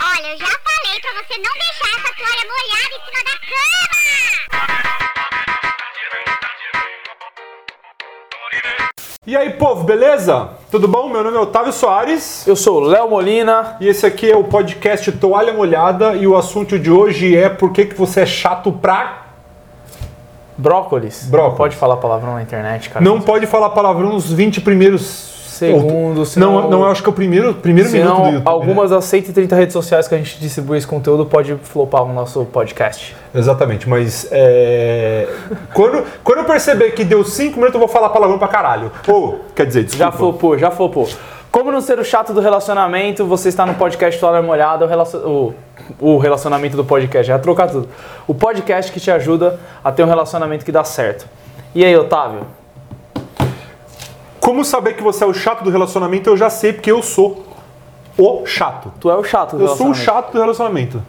Olha, eu já falei pra você não deixar essa toalha molhada em cima da cama! E aí, povo, beleza? Tudo bom? Meu nome é Otávio Soares Eu sou o Léo Molina. e esse aqui é o podcast Toalha Molhada e o assunto de hoje é por que, que você é chato pra... Brócolis. Brócolis. Não pode falar palavrão na internet, cara. Não pode falar palavrão nos 20 primeiros... Segundos, senão- Não, não, eu acho que é o primeiro, primeiro minuto do Senão, YouTube. né? algumas das 130 redes sociais que a gente distribui esse conteúdo pode flopar o nosso podcast. Exatamente, mas é... quando, quando eu perceber que deu 5 minutos eu vou falar palavrão pra caralho. Ou, quer dizer, desculpa. Já flopou, já flopou. Como não ser o chato do relacionamento, você está no podcast Toalha Molhada, o, relacion- o- o relacionamento do podcast, já trocar tudo. O podcast que te ajuda a ter um relacionamento que dá certo. E aí, Otávio? Como saber que você é o chato do relacionamento eu já sei, porque eu sou o chato. Tu é o chato do Eu sou o chato do relacionamento.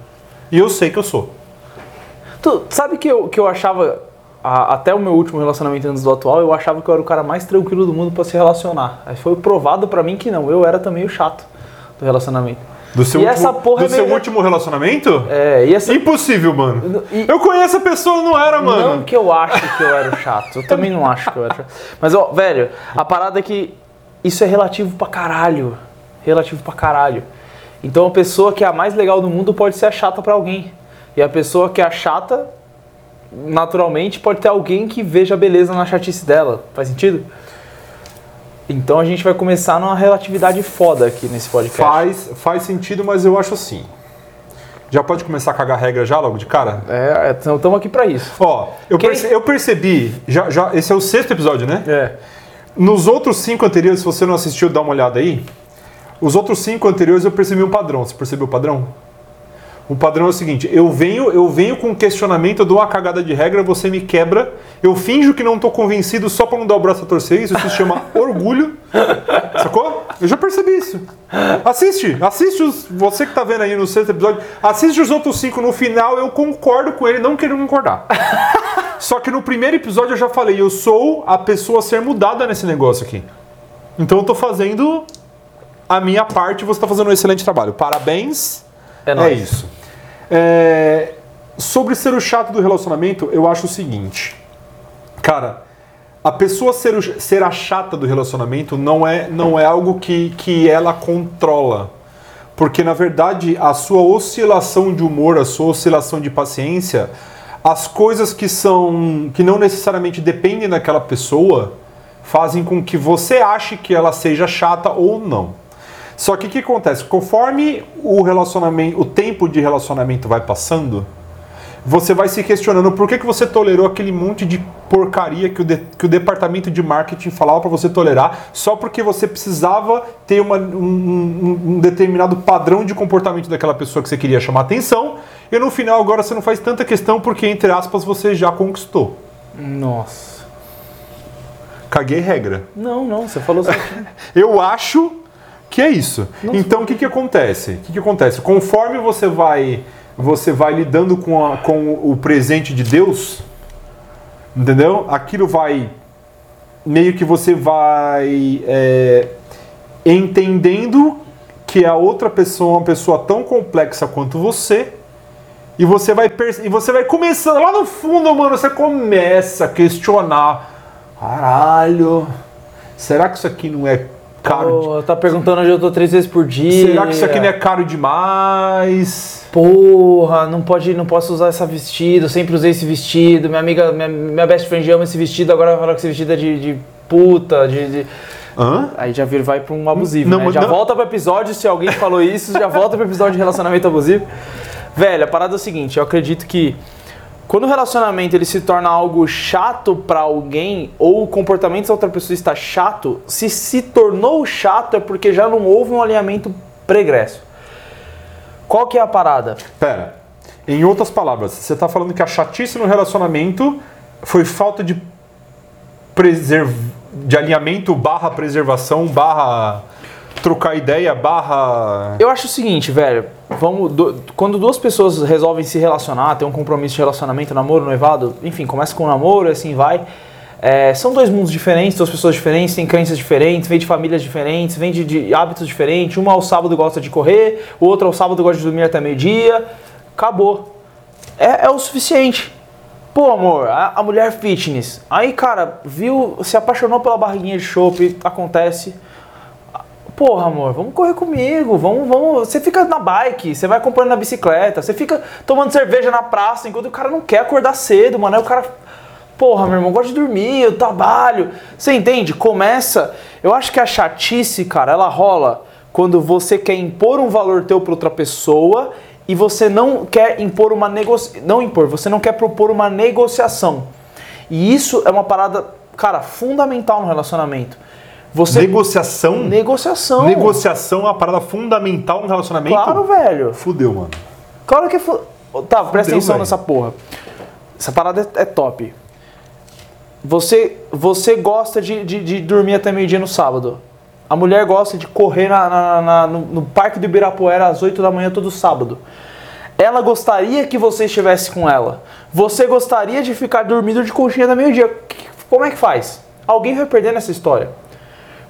E eu sei que eu sou. Tu sabe que eu, que eu achava, a- até o meu último relacionamento antes do atual, eu achava que eu era o cara mais tranquilo do mundo pra se relacionar. Aí foi provado pra mim que não, eu era também o chato do relacionamento. Do seu, E último, essa porra do é seu meio- último relacionamento? É, e essa... Impossível, mano. E- Eu conheço a pessoa, não era, mano. Não que eu acho que eu era chato, eu também não acho que eu era chato. Mas, ó, velho, a parada é que isso é relativo pra caralho. Relativo pra caralho. Então a pessoa que é a mais legal do mundo pode ser a chata pra alguém. E a pessoa que é a chata, naturalmente, pode ter alguém que veja beleza na chatice dela. Faz sentido? Então a gente vai começar numa relatividade foda aqui nesse podcast. Faz, faz sentido, mas eu acho assim. Já pode começar a cagar regra já logo de cara? É, estamos aqui pra isso. Ó, eu, Quem- perce- eu percebi, já, já, esse é o sexto episódio, né? É. Nos outros cinco anteriores, se você não assistiu, dá uma olhada aí. Os outros cinco anteriores eu percebi um padrão. Você percebeu o padrão? O padrão é o seguinte: eu venho, eu venho com um questionamento, eu dou uma cagada de regra, você me quebra, eu finjo que não tô convencido só pra não dar o braço a torcer. Isso se chama orgulho. Sacou? Eu já percebi isso. Assiste, assiste os, você que tá vendo aí no sexto episódio, assiste os outros cinco. No final eu concordo com ele, não quero concordar. Só que no primeiro episódio eu já falei, eu sou a pessoa a ser mudada nesse negócio aqui. Então eu tô fazendo a minha parte e você tá fazendo um excelente trabalho. Parabéns. É É nóis. isso. É, Sobre ser o chato do relacionamento, eu acho o seguinte. Cara, a pessoa ser, o- ser a chata do relacionamento não é, não é algo que, que ela controla. Porque, na verdade, a sua oscilação de humor, a sua oscilação de paciência, as coisas que são. que não necessariamente dependem daquela pessoa, fazem com que você ache que ela seja chata ou não. Só que o que acontece? Conforme o relacionamento, o tempo de relacionamento vai passando, você vai se questionando por que, que você tolerou aquele monte de porcaria que o, de- que o departamento de marketing falava para você tolerar, só porque você precisava ter uma- um, um- determinado padrão de comportamento daquela pessoa que você queria chamar atenção, e no final agora você não faz tanta questão porque, entre aspas, você já conquistou. Nossa. Caguei regra. Não, não, você falou certinho. Eu acho que é isso. então o que, que acontece? O que, que acontece? Conforme você vai você vai lidando com, a- com o presente de Deus, entendeu? Aquilo vai meio que você vai é, entendendo que a outra pessoa é uma pessoa tão complexa quanto você. E você vai e você vai começando lá no fundo, mano, você começa a questionar. Caralho, será que isso aqui não é caro? tá perguntando onde eu tô três vezes por dia. Será que isso aqui não é caro demais? Porra, não pode, não posso usar esse vestido, sempre usei esse vestido. Minha amiga, minha, minha best friend ama esse vestido, agora vai falar que esse vestido é de, de puta, de, de- Hã? Aí já vira, vai pra um abusivo, Não, né? Já não- volta pro episódio, se alguém falou isso, já volta pro episódio de relacionamento abusivo. Velho, a parada é o seguinte, eu acredito que quando o relacionamento ele se torna algo chato pra alguém ou o comportamento da outra pessoa está chato, se se tornou chato é porque já não houve um alinhamento pregresso. Qual que é a parada? Pera. Em outras palavras, você tá falando que a chatice no relacionamento foi falta de preserv... de alinhamento barra preservação barra trocar ideia barra Eu acho o seguinte, velho. Vamos, do- quando duas pessoas resolvem se relacionar, ter um compromisso de relacionamento, namoro, noivado, enfim, começa com um namoro, assim vai. É, são dois mundos diferentes, duas pessoas diferentes, têm crenças diferentes, vêm de famílias diferentes, vêm de, de hábitos diferentes. Uma ao sábado gosta de correr, o outro ao sábado gosta de dormir até meio-dia. Acabou. É, é o suficiente. Pô, amor, a, a mulher fitness. Aí, cara, viu, se apaixonou pela barriguinha de chopp, acontece. Porra, amor, vamos correr comigo, vamos, vamos. Você fica na bike, você vai acompanhando na bicicleta, você fica tomando cerveja na praça enquanto o cara não quer acordar cedo, mano. Aí o cara. Porra, meu irmão, gosta de dormir, eu trabalho. Você entende? Começa. Eu acho que a chatice, cara, ela rola quando você quer impor um valor teu pra outra pessoa e você não quer impor uma negociação. Não impor, você não quer propor uma negociação. E isso é uma parada, cara, fundamental no relacionamento. Você Negociação? negociação. Negociação é uma parada fundamental no relacionamento? Claro, velho. Fudeu, mano. Claro que fu... Tá, presta Fudeu, atenção velho. nessa porra. Essa parada é, é top. Você, você gosta de, de, de dormir até meio-dia no sábado. A mulher gosta de correr na, na- na- no, no Parque do Ibirapuera às 8 da manhã todo sábado. Ela gostaria que você estivesse com ela. Você gostaria de ficar dormindo de conchinha da meio-dia. Como é que faz? Alguém vai perder nessa história.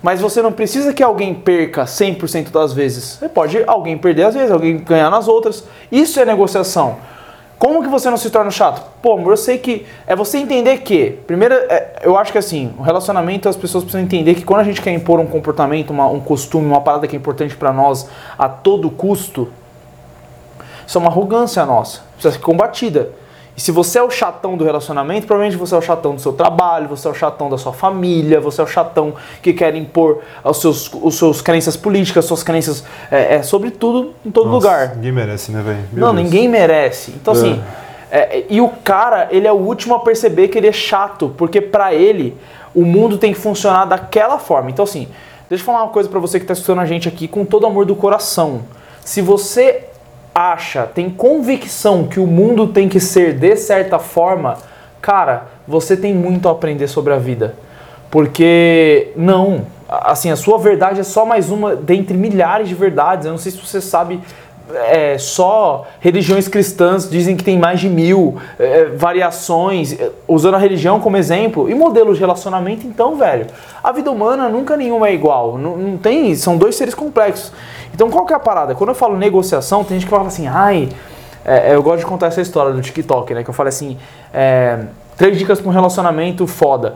Mas você não precisa que alguém perca 100% das vezes. Você pode alguém perder às vezes, alguém ganhar nas outras. Isso é negociação. Como que você não se torna chato? Pô, eu sei que. É você entender que. Primeiro, é, eu acho que assim, o relacionamento as pessoas precisam entender que quando a gente quer impor um comportamento, uma- um costume, uma parada que é importante pra nós a todo custo, isso é uma arrogância nossa. Precisa ser combatida. E se você é o chatão do relacionamento, provavelmente você é o chatão do seu trabalho, você é o chatão da sua família, você é o chatão que quer impor os seus, os seus crenças políticas, suas crenças é, é, sobre tudo, em todo Nossa, lugar. Ninguém merece, né, velho? Não, Deus. ninguém merece. Então, assim, é, e o cara, ele é o último a perceber que ele é chato, porque pra ele, o mundo tem que funcionar daquela forma. Então, assim, deixa eu falar uma coisa pra você que tá escutando a gente aqui com todo amor do coração. Se você acha, tem convicção que o mundo tem que ser de certa forma, cara, você tem muito a aprender sobre a vida. Porque não, assim, a sua verdade é só mais uma dentre milhares de verdades. Eu não sei se você sabe, é, só religiões cristãs dizem que tem mais de mil é, variações, é, usando a religião como exemplo. E modelos de relacionamento, então, velho, a vida humana nunca nenhuma é igual. Não, não tem, são dois seres complexos. Então, qual que é a parada? Quando eu falo negociação, tem gente que fala assim, ai, é, eu gosto de contar essa história do TikTok, né? Que eu falo assim, é, três dicas para um relacionamento foda.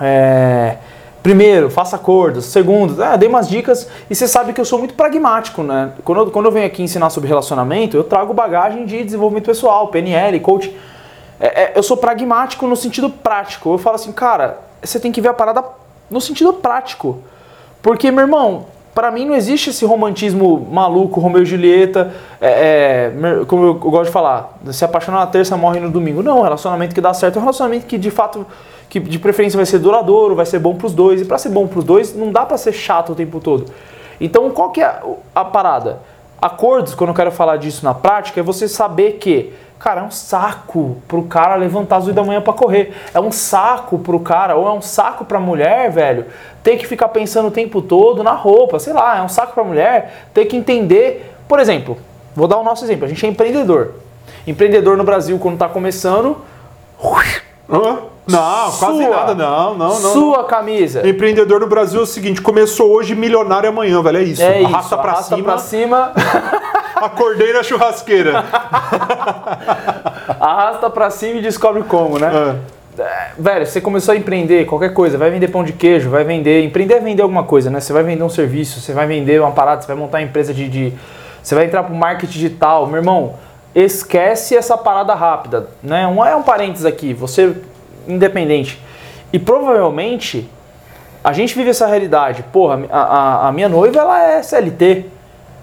É, primeiro, faça acordos. Segundo, ah, dei umas dicas e você sabe que eu sou muito pragmático, né? Quando eu, quando eu venho aqui ensinar sobre relacionamento, eu trago bagagem de desenvolvimento pessoal, PNL, coach. É, é, eu sou pragmático no sentido prático. Eu falo assim, cara, você tem que ver a parada no sentido prático. Porque, meu irmão, pra mim não existe esse romantismo maluco, Romeu e Julieta, é, é, como eu, gosto de falar, se apaixonar na terça, morre no domingo. Não, relacionamento que dá certo é um relacionamento que de fato, que de preferência vai ser duradouro, vai ser bom pros dois. E pra ser bom pros dois, não dá pra ser chato o tempo todo. Então, qual que é a, a parada? Acordos, quando eu quero falar disso na prática, é você saber que, cara, é um saco pro cara levantar às 8 da manhã pra correr. É um saco pro cara, ou é um saco pra mulher, velho, ter que ficar pensando o tempo todo na roupa, sei lá, é um saco pra mulher ter que entender. Por exemplo, vou dar o nosso exemplo, a gente é empreendedor. Empreendedor no Brasil, quando tá começando, Hã? Não, quase Sua. nada, não, não, não. sua camisa. Empreendedor do Brasil é o seguinte: começou hoje, milionário amanhã, velho. É isso. É isso, arrasta pra arrasta cima, pra cima. acordei na churrasqueira. Arrasta pra cima e descobre como, né? É. É, Velho, você começou a empreender qualquer coisa, vai vender pão de queijo, vai vender. Empreender é vender alguma coisa, né? Você vai vender um serviço, você vai vender uma parada, você vai montar uma empresa de. de- você vai entrar pro marketing digital. Meu irmão, esquece essa parada rápida, né? Um, é um parênteses aqui, você independente. E provavelmente a gente vive essa realidade. Porra, a, a- a minha noiva ela é CLT.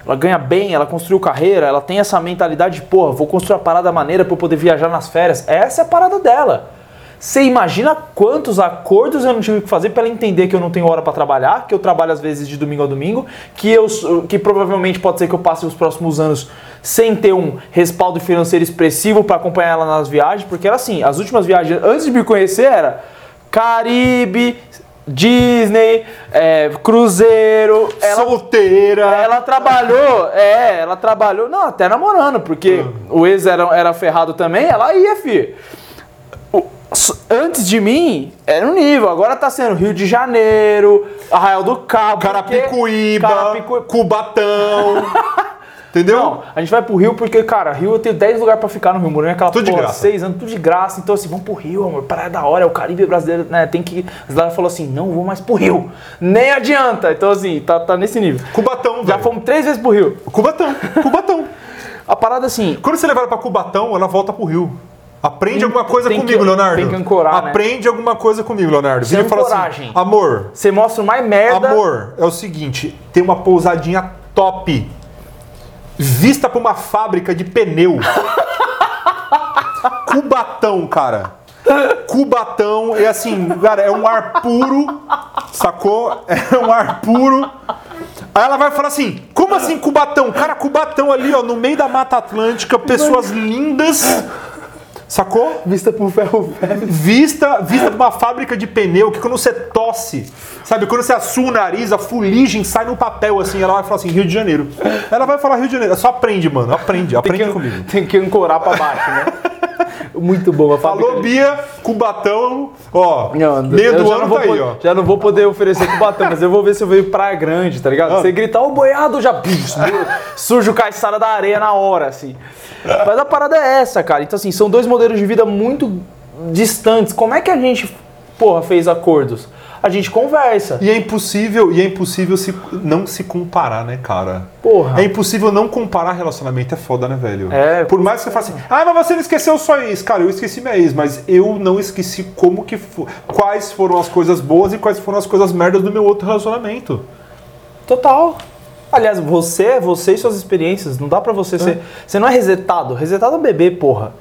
Ela ganha bem, ela construiu carreira, ela tem essa mentalidade de, porra, vou construir uma parada maneira pra eu poder viajar nas férias. Essa é a parada dela. Você imagina quantos acordos eu não tive que fazer para ela entender que eu não tenho hora para trabalhar, que eu trabalho às vezes de domingo a domingo, que eu que provavelmente pode ser que eu passe os próximos anos sem ter um respaldo financeiro expressivo para acompanhar ela nas viagens, porque era assim, as últimas viagens antes de me conhecer era Caribe, Disney, é, cruzeiro, ela Solteira. ela trabalhou, é, ela trabalhou, não, até namorando, porque o ex era, era ferrado também, ela ia, fi. O- Antes de mim, era um nível. Agora tá sendo Rio de Janeiro, Arraial do Cabo. Carapicuíba, Carapicu- Cubatão. entendeu? Não, a gente vai pro Rio porque, cara, Rio eu tenho 10 lugares pra ficar no Rio. Morei naquela Tudo de porra, graça. 6 anos, tudo de graça. Então, assim, vamos pro Rio, amor. Praia da hora, é o Caribe brasileiro, né? Tem que. As galera falou assim: não vou mais pro Rio. Nem adianta. Então, assim, tá, tá nesse nível. Cubatão, Já velho. fomos três vezes pro Rio. Cubatão, Cubatão. A parada assim. Quando você levar ela pra Cubatão, ela volta pro Rio. Aprende Tem- alguma coisa comigo, que- Leonardo. tem que ancorar, né? Aprende alguma coisa comigo, Leonardo. Vira e fala coragem. assim: amor, Você mostra o mais merda. amor, é o seguinte: tem uma pousadinha top. Vista pra uma fábrica de pneu. Cubatão, cara. Cubatão é assim, cara, é um ar puro, sacou? É um ar puro. Aí ela vai falar assim: como assim Cubatão? Cara, Cubatão ali, ó, no meio da Mata Atlântica, pessoas lindas, sacou? Vista pro ferro velho. Vista, vista de uma fábrica de pneu que quando você tosse, sabe, quando você assua o nariz, a fuligem sai no papel assim, ela vai falar assim, Rio de Janeiro. Ela vai falar Rio de Janeiro. Só aprende, mano. Aprende, aprende tem que, comigo. Tem que ancorar pra baixo, né? Muito bom. Falou Bia, Cubatão, ó. Não, meio do já ano não vou tá aí, ó. Já não vou poder oferecer Cubatão, mas eu vou ver se eu vejo Praia Grande, tá ligado? Ah. Você gritar, o boiado já surge o caiçara da areia na hora, assim. Mas a parada é essa, cara. Então, assim, são dois modelos de vida muito distantes. Como é que a gente, porra, fez acordos? A gente conversa. E é impossível, e é impossível se, não se comparar, né, cara? Porra. É impossível não comparar relacionamento, é foda, né, velho? É, Por mais que você fale assim, ah, mas você não esqueceu só ex. Cara, eu esqueci minha ex, mas eu não esqueci como que fo- quais foram as coisas boas e quais foram as coisas merdas do meu outro relacionamento. Total. Aliás, você é você e suas experiências. Não dá pra você ser. Você não é resetado. Resetado é bebê, porra.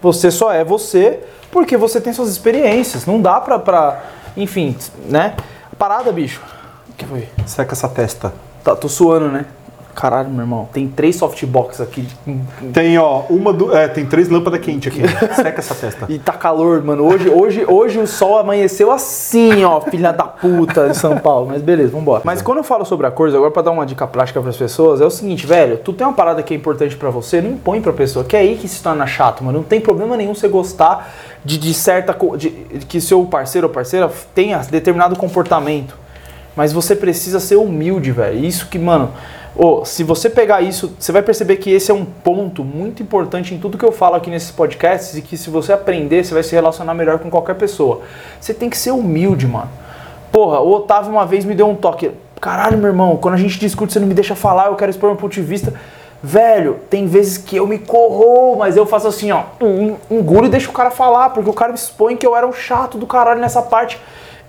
Você só é você porque você tem suas experiências. Não dá pra. pra enfim, né? Parada, bicho. O que foi? Seca essa testa. Tá, tô suando, né? Caralho, meu irmão. Tem três softbox aqui. Tem, ó, uma do. É, tem três lâmpadas quentes aqui. Seca essa testa. E tá calor, mano. Hoje, hoje, hoje o sol amanheceu assim, ó, filha da puta, em São Paulo. Mas beleza, vambora. Mas quando eu falo sobre acordos, agora pra dar uma dica prática pras pessoas, é o seguinte, velho, tu tem uma parada que é importante pra você, não impõe pra pessoa, que é aí que se torna chato, mano. Não tem problema nenhum você gostar de, de certa. De, de que seu parceiro ou parceira tenha determinado comportamento. Mas você precisa ser humilde, velho. Isso que, mano. ô, se você pegar isso, você vai perceber que esse é um ponto muito importante em tudo que eu falo aqui nesses podcasts e que se você aprender, você vai se relacionar melhor com qualquer pessoa. Você tem que ser humilde, mano. Porra, o Otávio uma vez me deu um toque. Caralho, meu irmão, quando a gente discute, você não me deixa falar, eu quero expor meu ponto de vista. Velho, tem vezes que eu me corro, mas eu faço assim, ó, um, engulo e deixo o cara falar, porque o cara me expõe que eu era um chato do caralho nessa parte.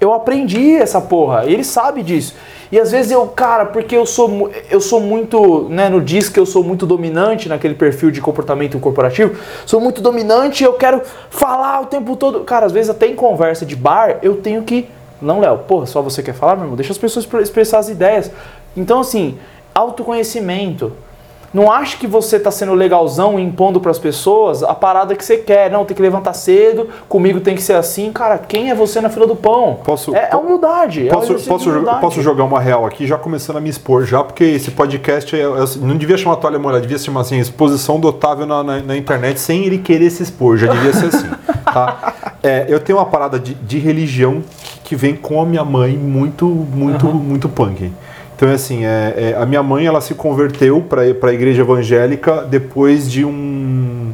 Eu aprendi essa porra, ele sabe disso. E às vezes eu, cara, porque eu sou, eu sou muito, né, no que eu sou muito dominante naquele perfil de comportamento corporativo, sou muito dominante, eu quero falar o tempo todo. Cara, às vezes até em conversa de bar, eu tenho que não, Léo, porra, só você quer falar, meu irmão? Deixa as pessoas expre- expressar as ideias. Então, assim, autoconhecimento. Não ache que você tá sendo legalzão e impondo pras pessoas a parada que você quer. Não, tem que levantar cedo, comigo tem que ser assim. Cara, quem é você na fila do pão? Posso- é, é humildade. é um Posso, exercício posso, humildade. posso jogar uma real aqui, já começando a me expor, já, porque esse podcast é- é- não devia chamar toalha molhada, devia chamar assim, exposição do Otávio na, na- na internet sem ele querer se expor, já devia ser assim. tá? É, eu tenho uma parada de, de religião que, que vem com a minha mãe muito, muito, muito punk. Então, é assim, é, é, a minha mãe ela se converteu para a igreja evangélica depois de, um,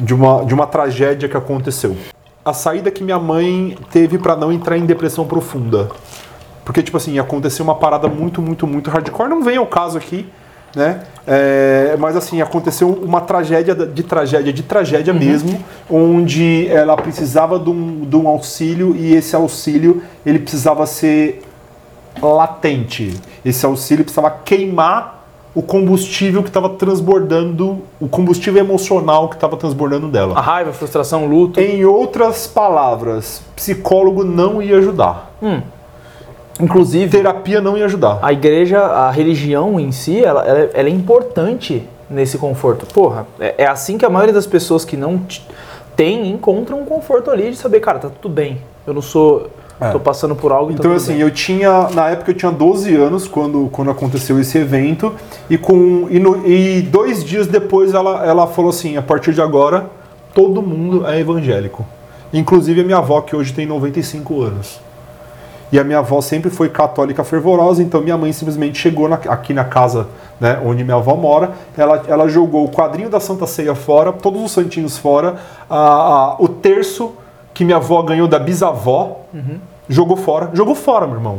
de, uma, de uma tragédia que aconteceu. A saída que minha mãe teve para não entrar em depressão profunda. Porque, tipo assim, aconteceu uma parada muito, muito, muito hardcore. Não vem ao caso aqui, né? É, mas, assim, aconteceu uma tragédia de tragédia de tragédia mesmo, onde ela precisava de um, de um auxílio e esse auxílio, ele precisava ser latente. Esse auxílio precisava queimar o combustível que estava transbordando, o combustível emocional que estava transbordando dela. A raiva, a frustração, o luto. Em outras palavras, psicólogo não ia ajudar. Inclusive, Terapia não ia ajudar. a igreja, a religião em si, ela, ela é- ela é importante nesse conforto. Porra, é, é assim que a maioria das pessoas que não tem encontram um conforto ali de saber, cara, tá tudo bem. Eu não sou. É. tô passando por algo Então, tá tudo assim, bem. eu tinha. Na época eu tinha 12 anos quando, quando aconteceu esse evento. E, com, e, no- e dois dias depois ela, ela falou assim: a partir de agora, todo mundo é evangélico. Inclusive a minha avó, que hoje tem 95 anos. E a minha avó sempre foi católica fervorosa, então minha mãe simplesmente chegou na- aqui na casa né, onde minha avó mora, ela, ela jogou o quadrinho da Santa Ceia fora, todos os santinhos fora, a- a- o terço que minha avó ganhou da bisavó, jogou fora. Jogou fora, meu irmão.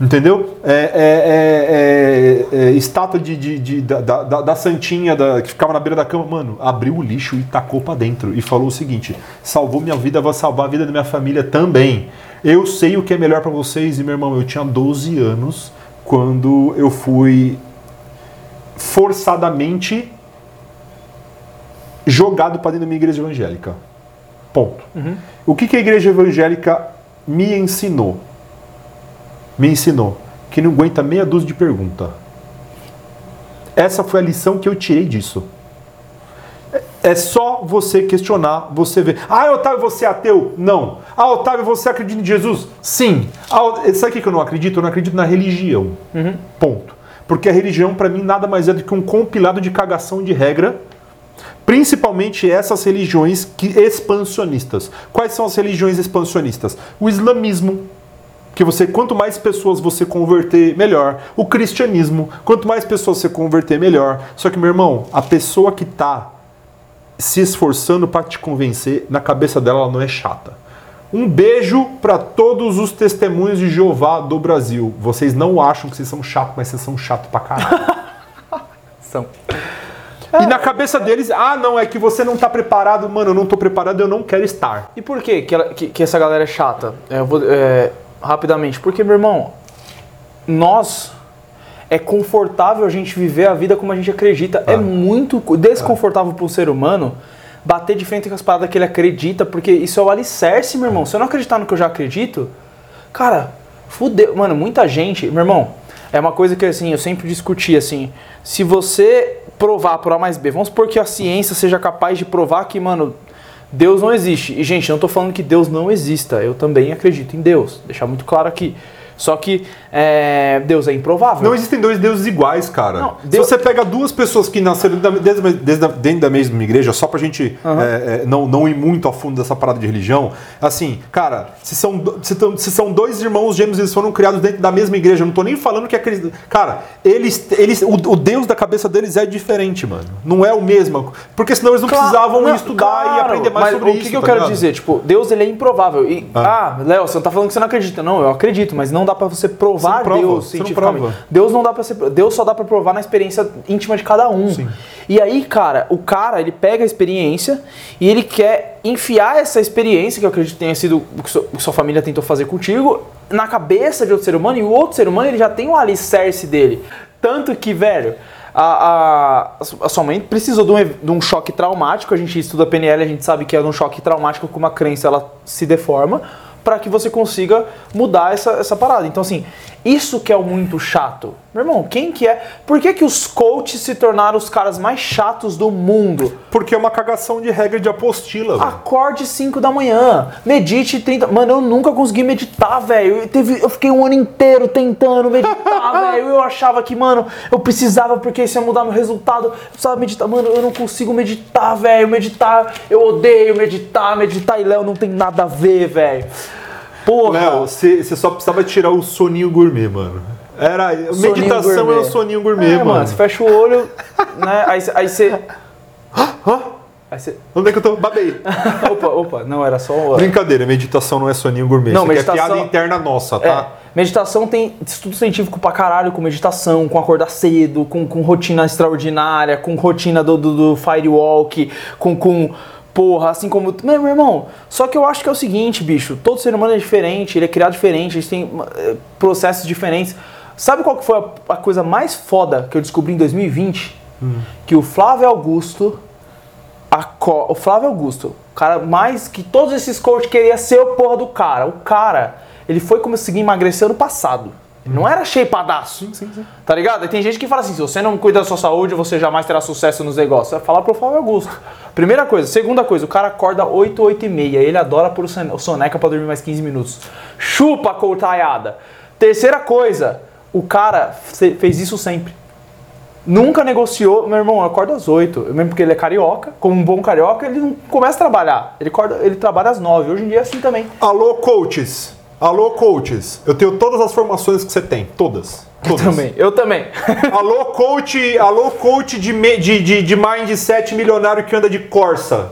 Entendeu? É, é- é- é- é estátua de, de- de- da, da- da- Santinha da- que ficava na beira da cama, mano, abriu o lixo e tacou pra dentro. E falou o seguinte: salvou minha vida, vai salvar a vida da minha família também. Eu sei o que é melhor pra vocês, e meu irmão, eu tinha 12 anos quando eu fui forçadamente jogado pra dentro da minha igreja evangélica. Ponto. O que, que a igreja evangélica me ensinou? me ensinou que não aguenta meia dúzia de pergunta. Essa foi a lição que eu tirei disso. É- só você questionar, você ver. Ah, Otávio, você é ateu? Não. Ah, Otávio, você acredita em Jesus? Sim. Ah, sabe o que que eu não acredito? Eu não acredito na religião. Ponto. Porque a religião, para mim, nada mais é do que um compilado de cagação de regra Principalmente essas religiões que expansionistas. Quais são as religiões expansionistas? O islamismo, que você quanto mais pessoas você converter, melhor. O cristianismo, quanto mais pessoas você converter, melhor. Só que meu irmão, a pessoa que tá se esforçando para te convencer, na cabeça dela ela não é chata. Um beijo para todos os testemunhos de Jeová do Brasil. Vocês não acham que vocês são chatos, mas vocês são chatos pra caralho. São. E na cabeça deles, ah, não, é que você não tá preparado. Mano, eu não tô preparado, eu não quero estar. E por que que, ela- que- que essa galera é chata? É, Eu vou, é, rapidamente. Porque, meu irmão, nós é confortável a gente viver a vida como a gente acredita. É muito co- desconfortável para um ser humano bater de frente com as paradas que ele acredita, porque isso é o alicerce, meu irmão. Se eu não acreditar no que eu já acredito, cara, fudeu. Mano, muita gente, meu irmão, é uma coisa que assim, eu sempre discuti assim, se você provar por A mais B, vamos supor que a ciência seja capaz de provar que, mano, Deus não existe. E, gente, eu não tô falando que Deus não exista. Eu também acredito em Deus. Deixar muito claro aqui. Só que é, Deus é improvável. Não existem dois deuses iguais, cara. Não, Se Deus- você pega duas pessoas que nasceram da- desde, desde a- dentro da mesma igreja, só pra gente é, é, não, não ir muito a fundo dessa parada de religião, assim, cara, se são, se, tão- se são dois irmãos gêmeos, eles foram criados dentro da mesma igreja, eu não tô nem falando que é cristão. Cara, eles, eles, o, o Deus da cabeça deles é diferente, mano. Não é o mesmo. Porque senão eles não Claro, precisavam não, estudar e claro, aprender mais mas sobre o isso. que, que eu tá quero ligado? dizer? Tipo, Deus ele é improvável. E, ah, Léo, você não tá falando que você não acredita. Não, eu acredito, mas não dá pra você provar Você não Deus você não cientificamente. prova. Deus não dá para ser, Deus só dá pra provar na experiência íntima de cada um. E aí, cara, o cara, ele pega a experiência e ele quer enfiar essa experiência, que eu acredito que tenha sido o que sua, o que sua família tentou fazer contigo, na cabeça de outro ser humano, e o outro ser humano, ele já tem um alicerce dele. Tanto que, velho, a, a, a sua mãe precisou de um, de um choque traumático, a gente estuda PNL, a gente sabe que é de um choque traumático que uma crença ela se deforma, para que você consiga mudar essa, essa parada. Então, assim, isso que é o muito chato. Meu irmão, quem que é? Por que, que os coaches se tornaram os caras mais chatos do mundo? Porque é uma cagação de regra de apostila, velho. Acorde 5 da manhã, medite 30. Mano, eu nunca consegui meditar, velho. Eu, teve- eu fiquei um ano inteiro tentando meditar, velho. Eu achava que, mano, eu precisava porque isso ia mudar meu resultado. Eu precisava meditar. Mano, eu não consigo meditar, velho. Meditar, eu odeio meditar. Meditar e Léo não tem nada a ver, velho. Porra. Você só precisava tirar o soninho gourmet, mano. Era, Soninho meditação é gourmet. o soninho gourmet, É, mano. Você fecha o olho, né? Aí você. Aí você. Aí você. Onde é que eu tô? Babei. Opa, opa, não, era só. Brincadeira, meditação não é soninho gourmet. Não, Isso meditação- é piada interna nossa, É, tá? meditação tem estudo científico pra caralho com meditação, com acordar cedo, com, com rotina extraordinária, com rotina do, do, do firewalk, com, com. Porra, assim como. Meu, meu irmão, só que eu acho que é o seguinte, bicho: todo ser humano é diferente, ele é criado diferente, eles têm eh, processos diferentes. Sabe qual que foi a, a coisa mais foda que eu descobri em 2020? Que o Flávio Augusto aco- o Flávio Augusto, o cara mais que todos esses coaches queria ser o porra do cara. O cara, ele foi conseguir emagrecer ano passado. Ele não era shapeadaço. Sim, sim, sim. Tá ligado? E tem gente que fala assim: se você não cuida da sua saúde, você jamais terá sucesso nos negócios. Vai falar pro Flávio Augusto. Primeira coisa. Segunda coisa, o cara acorda 8, 8 e meia. Ele adora pôr o son- o soneca pra dormir mais 15 minutos. Chupa, coutaiada. Terceira coisa, o cara fe- fez isso sempre. Nunca negociou. Meu irmão acorda às 8. Mesmo porque ele é carioca. Como um bom carioca, ele não começa a trabalhar. Ele, acorda, ele trabalha às 9. Hoje em dia é assim também. Alô, coaches. Alô, coaches. Eu tenho todas as formações que você tem. Todas. Todas. Também. Eu também. Alô, coach, alô, coach de, me- de, de, de mindset milionário que anda de Corsa.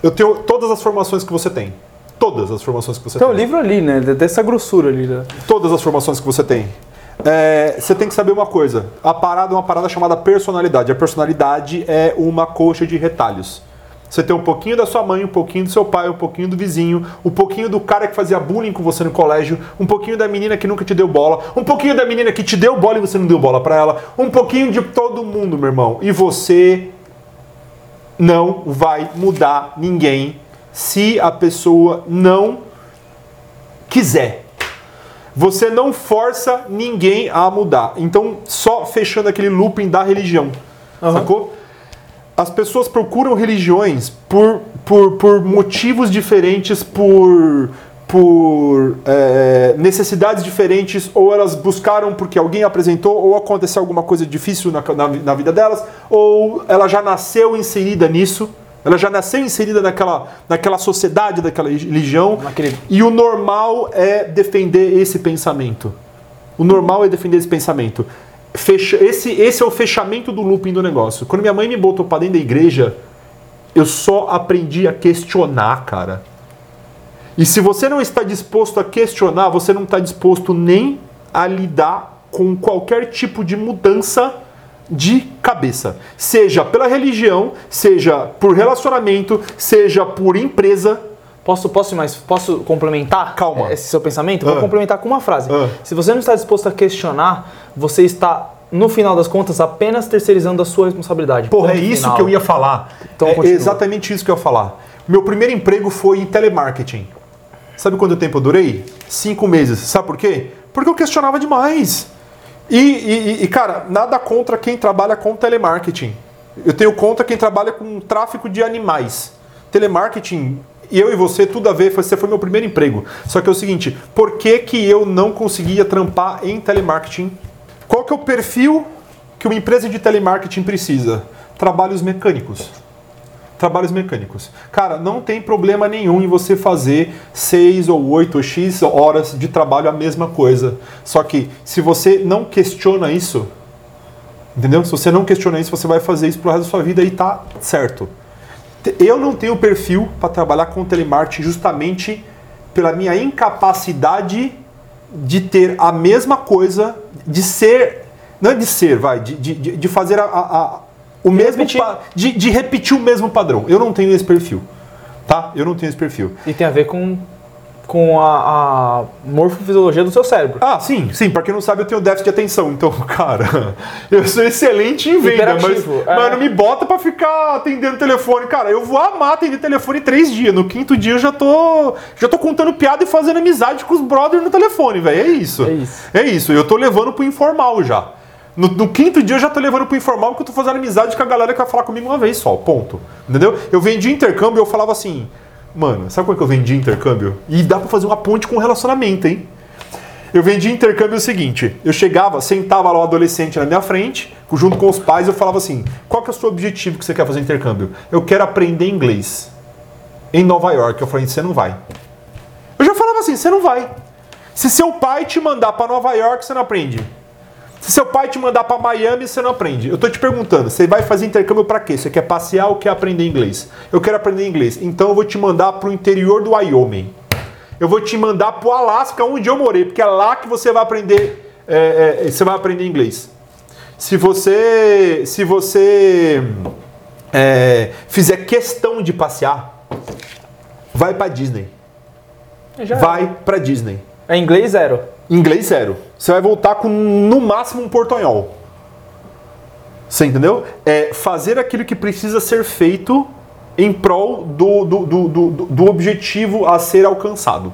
Eu tenho todas as formações que você tem. Todas as formações que você Tem um tem. livro ali, né? Dessa grossura ali. Né? Todas as formações que você tem. É, você tem que saber uma coisa. A parada é uma parada chamada personalidade. A personalidade é uma coxa de retalhos. Você tem um pouquinho da sua mãe, um pouquinho do seu pai, um pouquinho do vizinho, um pouquinho do cara que fazia bullying com você no colégio, um pouquinho da menina que nunca te deu bola, um pouquinho da menina que te deu bola e você não deu bola pra ela, um pouquinho de todo mundo, meu irmão. E você não vai mudar ninguém se a pessoa não quiser. Você não força ninguém a mudar. Então, só fechando aquele looping da religião. Sacou? As pessoas procuram religiões por, por, por motivos diferentes, por, por é, necessidades diferentes, ou elas buscaram porque alguém apresentou, ou aconteceu alguma coisa difícil na, na, na vida delas, ou ela já nasceu inserida nisso. Ela já nasceu inserida naquela, naquela sociedade, daquela religião. Naquele- E o normal é defender esse pensamento. O normal é defender esse pensamento. Fecha, esse, esse é o fechamento do looping do negócio. Quando minha mãe me botou pra dentro da igreja, eu só aprendi a questionar, cara. E se você não está disposto a questionar, você não está disposto nem a lidar com qualquer tipo de mudança de cabeça. Seja pela religião, seja por relacionamento, seja por empresa. Posso, posso, mais, posso complementar Calma. esse seu pensamento? Ah. Vou complementar com uma frase. Ah. Se você não está disposto a questionar, você está, no final das contas, apenas terceirizando a sua responsabilidade. Porra, é Ponto isso final. que eu ia falar. Então, é continua. exatamente isso que eu ia falar. Meu primeiro emprego foi em telemarketing. Sabe quanto tempo eu durei? Cinco meses. Sabe por quê? Porque eu questionava demais. E, e- e, cara, nada contra quem trabalha com telemarketing. Eu tenho contra quem trabalha com tráfico de animais. Telemarketing, eu e você, tudo a ver, você foi meu primeiro emprego. Só que é o seguinte, por que, que eu não conseguia trampar em telemarketing? Qual que é o perfil que uma empresa de telemarketing precisa? Trabalhos mecânicos. Trabalhos mecânicos. Cara, não tem problema nenhum em você fazer 6 ou 8 ou X horas de trabalho a mesma coisa. Só que se você não questiona isso, entendeu? Se você não questiona isso, você vai fazer isso pro resto da sua vida e tá certo. Eu não tenho perfil para trabalhar com telemarketing justamente pela minha incapacidade de ter a mesma coisa, de ser, não é de ser, vai, de, de, de- fazer a, a- a- o mesmo, repetir. pa- de, de repetir o mesmo padrão. Eu não tenho esse perfil, tá? Eu não tenho esse perfil. E tem a ver com, com a, a morfofisiologia do seu cérebro. Ah, sim, sim. Pra quem não sabe, eu tenho déficit de atenção. Então, cara, eu sou excelente em venda, mas, é. mas não me bota pra ficar atendendo telefone. Cara, eu vou amar atender telefone três dias. No quinto dia eu já tô, já tô contando piada e fazendo amizade com os brothers no telefone, velho. É isso. É isso. É isso. Eu tô levando pro informal já. No, no quinto dia eu já tô levando pro informal porque eu tô fazendo amizade com a galera que vai falar comigo uma vez só. Ponto. Entendeu? Eu vendi intercâmbio e eu falava assim. Mano, sabe como é que eu vendi intercâmbio? E dá pra fazer uma ponte com relacionamento, hein? Eu vendi intercâmbio o seguinte: eu chegava, sentava lá o adolescente na minha frente, junto com os pais, eu falava assim: qual que é o seu objetivo que você quer fazer intercâmbio? Eu quero aprender inglês. Em Nova York. Eu falei: você não vai. Eu já falava assim: você não vai. Se seu pai te mandar pra Nova York, você não aprende. Se seu pai te mandar pra Miami, você não aprende. Eu tô te perguntando, você vai fazer intercâmbio pra quê? Você quer passear ou quer aprender inglês? Eu quero aprender inglês. Então eu vou te mandar pro interior do Wyoming. Eu vou te mandar pro Alasca, onde eu morei, porque é lá que você vai aprender, é, é, você vai aprender inglês. Se você, se você é, fizer questão de passear, vai pra Disney. Já Vai pra Disney. É inglês zero. Inglês zero. Você vai voltar com no máximo um portonhol. Você entendeu? É fazer aquilo que precisa ser feito em prol do, do, do, do, do objetivo a ser alcançado.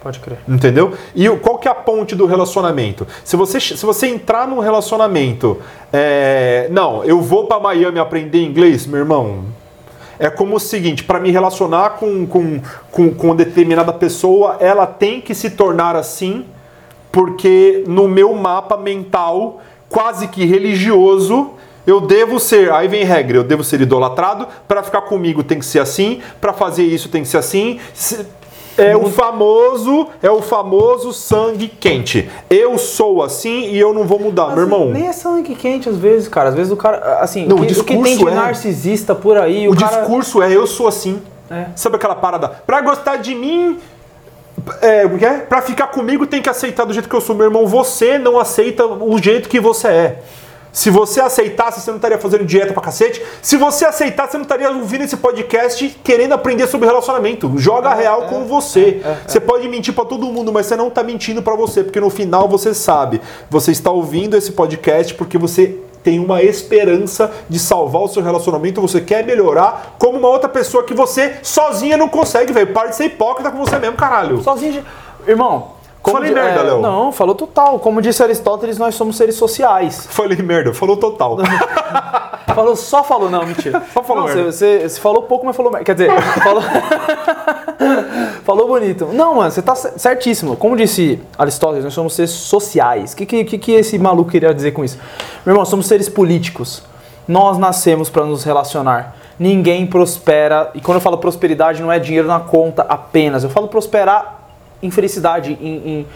Pode crer. Entendeu? E qual que é a ponte do relacionamento? Se você, se você entrar num relacionamento, é, não, eu vou para Miami aprender inglês, meu irmão. É como o seguinte, para me relacionar com, com, com, com determinada pessoa, ela tem que se tornar assim, porque no meu mapa mental, quase que religioso. Eu devo ser, aí vem regra, eu devo ser idolatrado, para ficar comigo tem que ser assim, para fazer isso tem que ser assim. Se- É o famoso, é o famoso sangue quente. Eu sou assim e eu não vou mudar, meu irmão. Nem é sangue quente às vezes, cara. Às vezes o cara, assim, Não, o, que, o que tem de é- narcisista por aí, o, O cara... discurso é eu sou assim. É. Sabe aquela parada? Pra gostar de mim, é, é? Pra ficar comigo tem que aceitar do jeito que eu sou, meu irmão. Você não aceita o jeito que você é. Se você aceitasse, você não estaria fazendo dieta pra cacete. Se você aceitasse, você não estaria ouvindo esse podcast querendo aprender sobre relacionamento. Joga a real com você. Você pode mentir pra todo mundo, mas você não tá mentindo pra você, porque no final você sabe. Você está ouvindo esse podcast porque você tem uma esperança de salvar o seu relacionamento, você quer melhorar como uma outra pessoa que você sozinha não consegue, velho. Para de ser hipócrita com você mesmo, caralho. Sozinho de... Irmão... Falei di- merda, Léo. Não, falou total. Como disse Aristóteles, nós somos seres sociais. Falei merda, falou total. Falou, só falou, não, mentira. Só falou não, merda. você, você, você falou pouco, mas falou merda. Quer dizer, falou... falou bonito. Não, mano, você tá cer- certíssimo. Como disse Aristóteles, nós somos seres sociais. O que, que, que, que esse maluco queria dizer com isso? Meu irmão, somos seres políticos. Nós nascemos para nos relacionar. Ninguém prospera. E quando eu falo prosperidade, não é dinheiro na conta apenas. Eu falo prosperar em felicidade, em, em,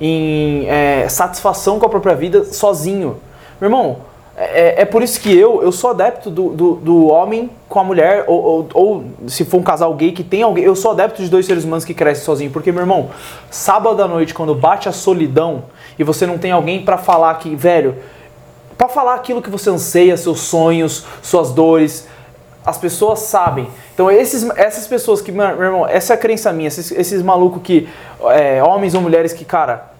em, é, satisfação com a própria vida sozinho. Meu irmão, é, é por isso que eu, eu sou adepto do, do, do homem com a mulher, ou, ou, ou se for um casal gay que tem alguém, eu sou adepto de dois seres humanos que crescem sozinhos. Porque, meu irmão, sábado à noite, quando bate a solidão e você não tem alguém pra falar que, velho, Pra falar aquilo que você anseia, seus sonhos, suas dores. As pessoas sabem. Então, esses, essas pessoas que, meu irmão, essa é a crença minha, esses, esses malucos que, é, homens ou mulheres que, cara,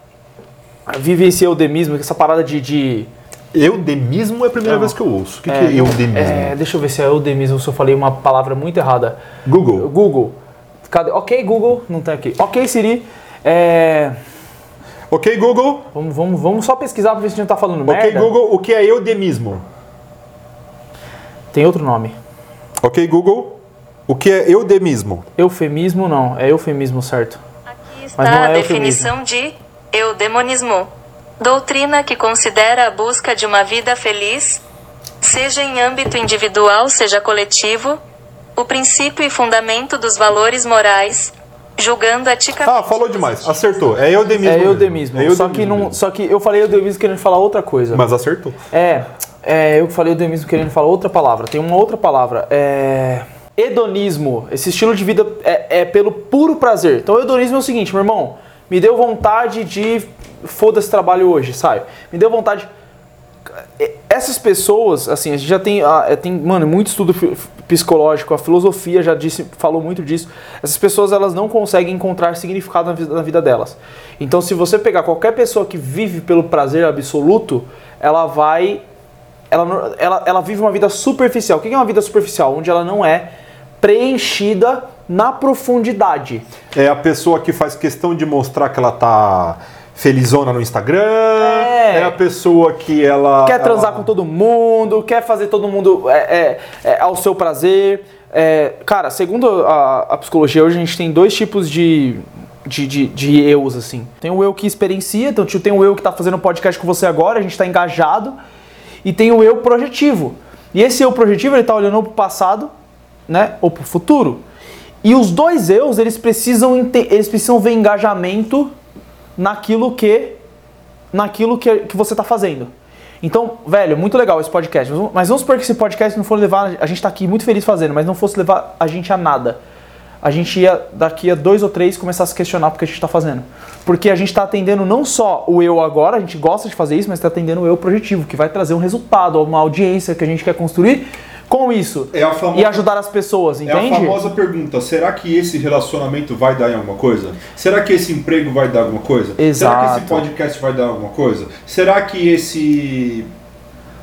vivem esse eudemismo, essa parada de. de Eudemismo é a primeira Não. vez que eu ouço. O que, que é eudemismo? é, deixa eu ver se é eudemismo, se eu falei uma palavra muito errada. Google. Google. Cadê? Ok, Google, não tem aqui. Ok, Siri. É, Ok, Google. vamos, vamos, vamos só pesquisar pra ver se a gente não tá falando Ok, merda. Google, o que é eudemismo? Tem outro nome. Ok, Google, o que é eudemismo? Eufemismo não, é eufemismo certo. Aqui Mas está não a é definição de eudemonismo. Doutrina que considera a busca de uma vida feliz, seja em âmbito individual, seja coletivo, o princípio e fundamento dos valores morais, julgando eticamente. Ah, falou demais. Acertou. É eudemismo. É eudemismo. É Só que não, só que eu falei eudemismo querendo falar outra coisa. Mas acertou. É, é, eu falei eudemismo querendo falar outra palavra. Tem uma outra palavra. É hedonismo. Esse estilo de vida é, é pelo puro prazer. Então, hedonismo é o seguinte, meu irmão. Me deu vontade de foda-se trabalho hoje, sabe? Me deu vontade essas pessoas, assim, a gente já tem, é, tem mano, muito estudo psicológico, a filosofia já disse, falou muito disso. Essas pessoas, elas não conseguem encontrar significado na vida, na vida delas. Então, se você pegar qualquer pessoa que vive pelo prazer absoluto, ela vai ela, ela, ela vive uma vida superficial. O que é uma vida superficial? Onde ela não é preenchida na profundidade. É a pessoa que faz questão de mostrar que ela tá felizona no Instagram. É. É, a pessoa que ela. quer transar ela- com todo mundo, quer fazer todo mundo é, é, é, ao seu prazer. É, cara, segundo a, a psicologia, hoje a gente tem dois tipos de, de, de, de eus, assim. Tem o eu que experiencia, então tipo, tem o eu que tá fazendo podcast com você agora, a gente tá engajado, e tem o eu projetivo. E esse eu projetivo, ele tá olhando ou pro passado, né, ou pro futuro. E os dois eus, eles precisam, eles precisam ver engajamento naquilo que naquilo que, que você tá fazendo. Então, velho, muito legal esse podcast. Mas vamos- supor que esse podcast não for levar. A gente tá aqui muito feliz fazendo, mas não fosse levar a gente a nada. A gente ia, daqui a dois ou três, começar a se questionar porque a gente tá fazendo. Porque a gente tá atendendo não só o eu agora, a gente gosta de fazer isso, mas tá atendendo o eu projetivo, que vai trazer um resultado, uma audiência que a gente quer construir com isso. É a famosa- E ajudar as pessoas, É entende? a famosa pergunta: será que esse relacionamento vai dar em alguma coisa? Será que esse emprego vai dar alguma coisa? Será que Exato. esse podcast vai dar alguma coisa? Será que esse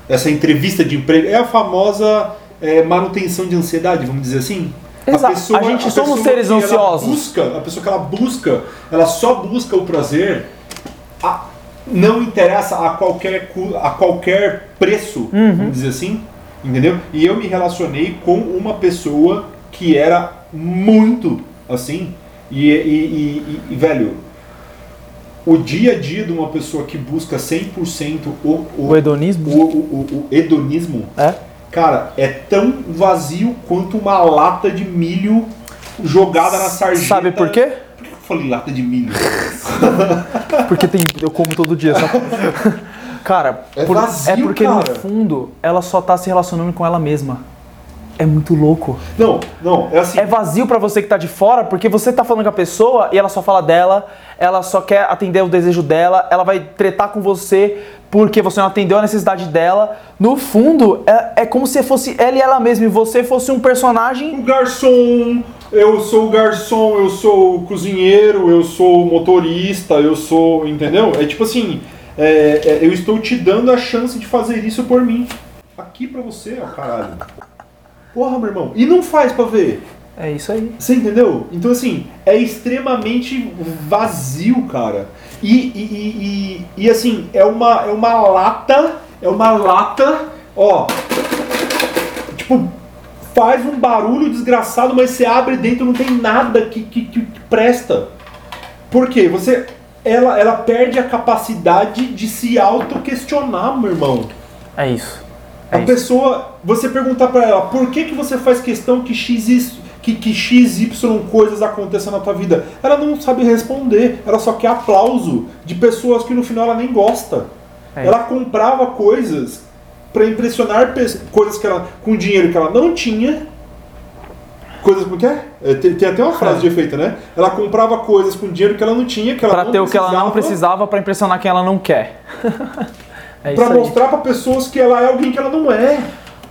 essa entrevista de emprego é a famosa é, manutenção de ansiedade, vamos dizer assim? Exato. A gente somos seres ansiosos. Busca, a pessoa que ela busca, ela só busca o prazer. a- não interessa a qualquer, a qualquer preço, Uhum. vamos dizer assim, entendeu? E eu me relacionei com uma pessoa que era muito assim, e, e- e- e- e, velho, o dia a dia de uma pessoa que busca 100% o, o, O hedonismo? o, o- o hedonismo, É? Cara, é tão vazio quanto uma lata de milho jogada na sarjeta. Sabe por quê? Por que eu falei lata de milho? Porque tem, eu como todo dia, sabe? Cara, É por- vazio, é porque cara. no fundo ela só tá se relacionando com ela mesma. É muito louco. Não, não, é assim. É vazio pra você que tá de fora, porque você tá falando com a pessoa e ela só fala dela, ela só quer atender o desejo dela, ela vai tretar com você porque você não atendeu a necessidade dela. No fundo, é, é como se fosse ela e ela mesma e você fosse um personagem. o garçom, eu sou o garçom, eu sou o cozinheiro, eu sou o motorista, eu sou. Entendeu? É tipo assim, é, é, eu estou te dando a chance de fazer isso por mim. Aqui pra você, ó, caralho. Porra, meu irmão. E não faz pra ver. É isso aí. Você entendeu? Então, assim, é extremamente vazio, cara. E, e, e, e, assim, é uma, é uma lata, é uma lata, ó. Tipo, faz um barulho desgraçado, mas você abre dentro não tem nada que, que, que presta. Por quê? Você, ela, ela perde a capacidade de se auto-questionar, meu irmão. É isso. É A isso. pessoa, você perguntar pra ela, por que, que você faz questão que X, is- que, que X, Y coisas aconteçam na tua vida? Ela não sabe responder, ela só quer aplauso de pessoas que no final ela nem gosta. É. Ela comprava coisas pra impressionar coisas que ela, com dinheiro que ela não tinha. Coisas como que é? É, Tem, tem até uma frase de efeito, né? Ela comprava coisas com dinheiro que ela não tinha, que ela Pra não ter o que ela não precisava. precisava pra impressionar quem ela não quer. é aí. mostrar pra pessoas que ela é alguém que ela não é.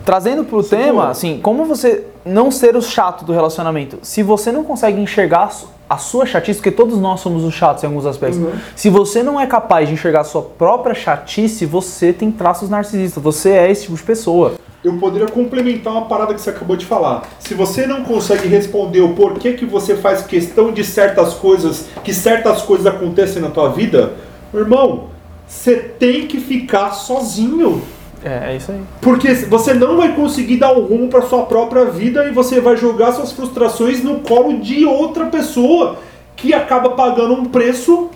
Trazendo pro tema, assim, como você não ser o chato do relacionamento? Se você não consegue enxergar a su- a sua chatice, porque todos nós somos os chatos em alguns aspectos. Se você não é capaz de enxergar a sua própria chatice, você tem traços narcisistas. Você é esse tipo de pessoa. Eu poderia complementar uma parada que você acabou de falar. Se você não consegue responder o porquê que você faz questão de certas coisas, que certas coisas acontecem na tua vida, irmão, você tem que ficar sozinho. É, é isso aí. Porque você não vai conseguir dar um rumo para sua própria vida e você vai jogar suas frustrações no colo de outra pessoa que acaba pagando um preço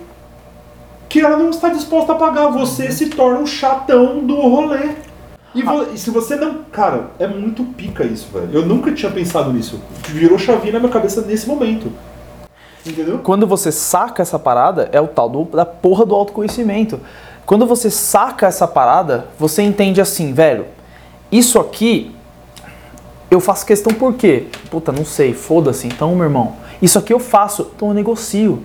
que ela não está disposta a pagar. Você se torna um chatão do rolê. E, vo- e se você não. Cara, é muito pica isso, velho. Eu nunca tinha pensado nisso. Virou chavinha na minha cabeça nesse momento. Entendeu? Quando você saca essa parada, é o tal do- da porra do autoconhecimento. Quando você saca essa parada, você entende assim, velho, isso aqui eu faço questão por quê? Puta, não sei, foda-se. Então, meu irmão, isso aqui eu faço, então eu negocio.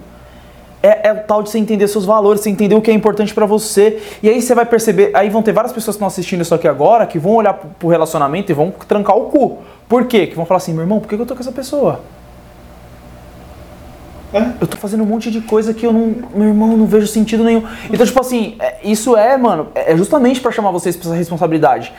É, é o tal de você entender seus valores, você entender o que é importante pra você. E aí você vai perceber, aí vão ter várias pessoas que estão assistindo isso aqui agora que vão olhar pro, relacionamento e vão trancar o cu. Por quê? Que vão falar assim, meu irmão, por que eu tô com essa pessoa? É. Eu tô fazendo um monte de coisa que eu não. Meu irmão, não vejo sentido nenhum. Então, tipo assim, é- isso é, mano, é justamente pra chamar vocês pra essa responsabilidade.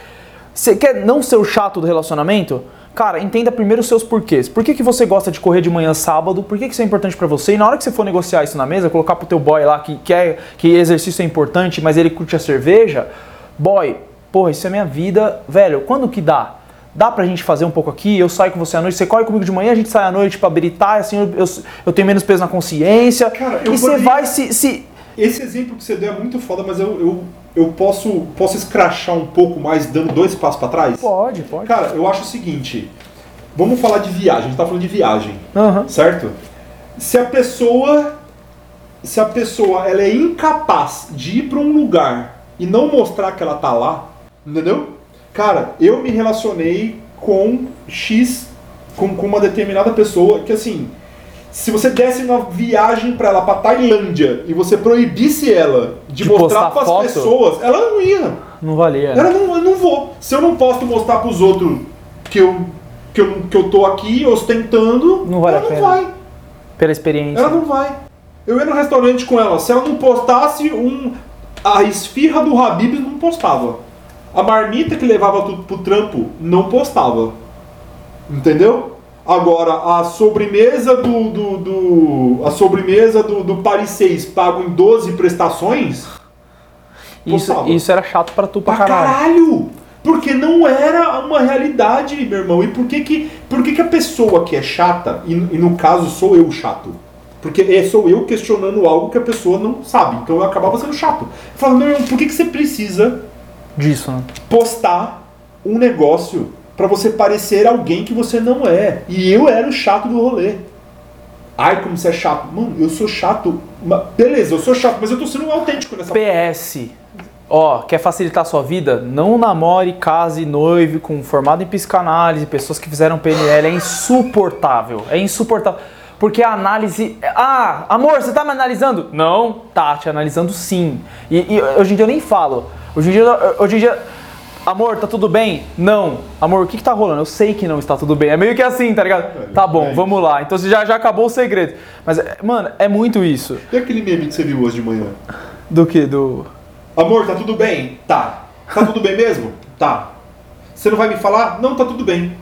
Você quer não ser o chato do relacionamento? Cara, entenda primeiro os seus porquês. Por que, que você gosta de correr de manhã sábado? Por que, que isso é importante pra você? E na hora que você for negociar isso na mesa, colocar pro teu boy lá que quer que exercício é importante, mas ele curte a cerveja, boy, porra, isso é minha vida, velho, quando que dá? Dá pra gente fazer um pouco aqui, eu saio com você à noite, você corre comigo de manhã, a gente sai à noite pra habilitar, assim eu, eu, eu tenho menos peso na consciência. Cara, eu e você poderia- vai se, se. Esse exemplo que você deu é muito foda, mas eu, eu, eu posso, posso escrachar um pouco mais dando dois passos pra trás? Pode, pode. Cara, eu acho o seguinte. Vamos falar de viagem, a gente tá falando de viagem, Aham. certo? Se a pessoa. Se a pessoa ela é incapaz de ir pra um lugar e não mostrar que ela tá lá, entendeu? Cara, eu me relacionei com X, com, com uma determinada pessoa que assim. Se você desse uma viagem pra ela, pra Tailândia, e você proibisse ela de, De mostrar pras foto? pessoas, ela não ia. Não valia. né? Ela não, eu não vou. Se eu não posso mostrar pros outros que eu, que eu, que eu tô aqui ostentando, Não vale ela a não pena. vai. Pela experiência. Ela não vai. Eu ia no restaurante com ela. Se ela não postasse um. A esfirra do Habib não postava. A marmita que levava tudo pro trampo não postava. Entendeu? Agora, a sobremesa do. do, do- a sobremesa do, do Paris 6 pago em 12 prestações. Isso, postava. isso era chato pra tu pra Pra caralho. caralho! Porque não era uma realidade, meu irmão. E por que que, por que, que a pessoa que é chata, e, e no caso sou eu chato, Porque é, sou eu questionando algo que a pessoa não sabe. Então eu acabava sendo chato. Falando, meu irmão, por que, que você precisa Disso, né? postar um negócio pra você parecer alguém que você não é? E eu era o chato do rolê. Ai, como você é chato. Mano, eu sou chato. Beleza, eu sou chato, mas eu tô sendo autêntico nessa PS. Ó, quer facilitar a sua vida? Não namore, case, noive com formado em psicanálise, pessoas que fizeram PNL. É insuportável. É insuportável. Porque a análise. Ah, amor, você tá me analisando? Não, tá, te analisando sim. E, e hoje em dia eu nem falo. Hoje em dia. Hoje em dia Amor, tá tudo bem? Não. Amor, o que, que tá rolando? Eu sei que não está tudo bem. É meio que assim, tá ligado? Tá bom, é vamos lá. Então você já, já acabou o segredo. Mas, é- mano, é muito isso. E aquele meme que você viu hoje de manhã? Do que? Do. Amor, tá tudo bem? Tá. Tá tudo bem mesmo? Tá. Você não vai me falar? Não, tá tudo bem.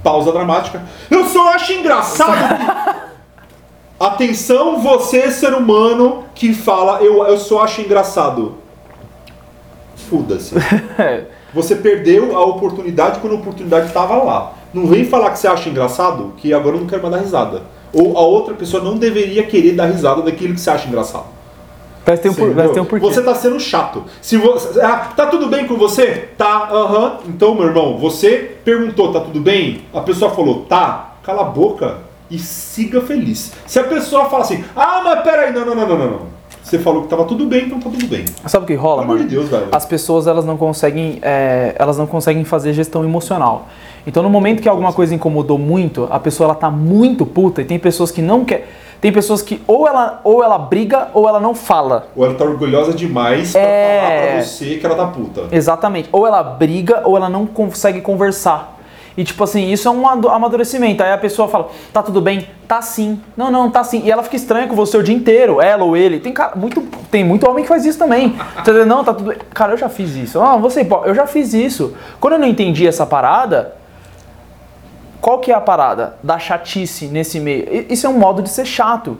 Pausa dramática. Eu só acho engraçado que... Atenção, você, ser humano, que fala eu, eu só acho engraçado. Foda-se. Você perdeu a oportunidade quando a oportunidade estava lá. Não vem falar que você acha engraçado, que agora eu não quero mais dar risada. Ou a outra pessoa não deveria querer dar risada daquilo que você acha engraçado. Vai ter um, por- vai ter um porquê. Você tá sendo chato. Se você, ah, tá tudo bem com você? Tá, aham. Então, meu irmão, você perguntou, tá tudo bem? A pessoa falou, tá. Cala a boca e siga feliz. Se a pessoa fala assim, ah, mas peraí, não, não, não, não, não. não. Você falou que tava tudo bem, então tá tudo bem. Sabe o que rola, Pelo amor mano? de Deus, velho. As pessoas elas não conseguem, é, elas não conseguem fazer gestão emocional. Então, no momento que alguma coisa incomodou muito, a pessoa ela tá muito puta e tem pessoas que não quer, tem pessoas que ou ela ou ela briga ou ela não fala. Ou ela tá orgulhosa demais pra É. falar pra você que ela tá puta. Exatamente. Ou ela briga ou ela não consegue conversar. E tipo assim, isso é um amadurecimento. Aí a pessoa fala, tá tudo bem? Tá sim. Não, não, tá sim. E ela fica estranha com você o dia inteiro, ela ou ele. Tem, cara, muito, tem muito homem que faz isso também. Entendeu? Não, tá tudo bem. Cara, eu já fiz isso. Ah, você, eu já fiz isso. Quando eu não entendi essa parada, qual que é a parada da chatice nesse meio? Isso é um modo de ser chato.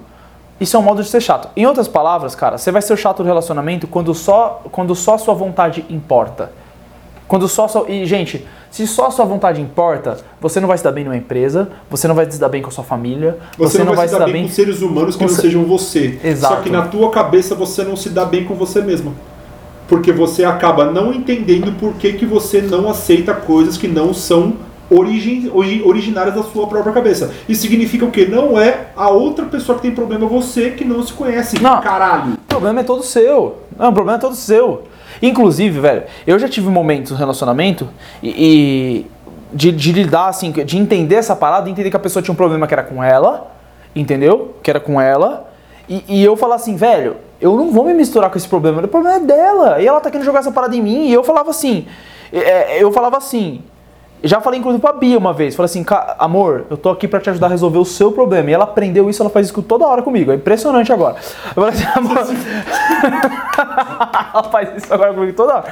Isso é um modo de ser chato. Em outras palavras, cara, você vai ser o chato do relacionamento quando só, quando só sua vontade importa. Quando só sua... E, gente, se só a sua vontade importa, você não vai se dar bem numa empresa, você não vai se dar bem com a sua família, Você, não vai se dar bem, com seres humanos que não se- sejam você. Exato. Só que na tua cabeça você não se dá bem com você mesmo. Porque você acaba não entendendo por que, que você não aceita coisas que não são origem, ori- originárias da sua própria cabeça. Isso significa o quê? Não é a outra pessoa que tem problema, você que não se conhece. Não. Caralho. O problema é todo seu. Não, o problema é todo seu. Inclusive, velho, eu já tive momentos no relacionamento e, e de, de lidar, assim, de entender essa parada, entender que a pessoa tinha um problema que era com ela, entendeu? Que era com ela. E, e eu falar assim, velho, eu não vou me misturar com esse problema, o problema é dela. E ela tá querendo jogar essa parada em mim. E eu falava assim, é, eu falava assim, já falei inclusive pra Bia uma vez, falei assim, "Ca- amor, eu tô aqui pra te ajudar a resolver o seu problema. E ela aprendeu isso, ela faz isso toda hora comigo. É impressionante agora. Eu falei assim, amor. ela faz isso agora comigo toda hora.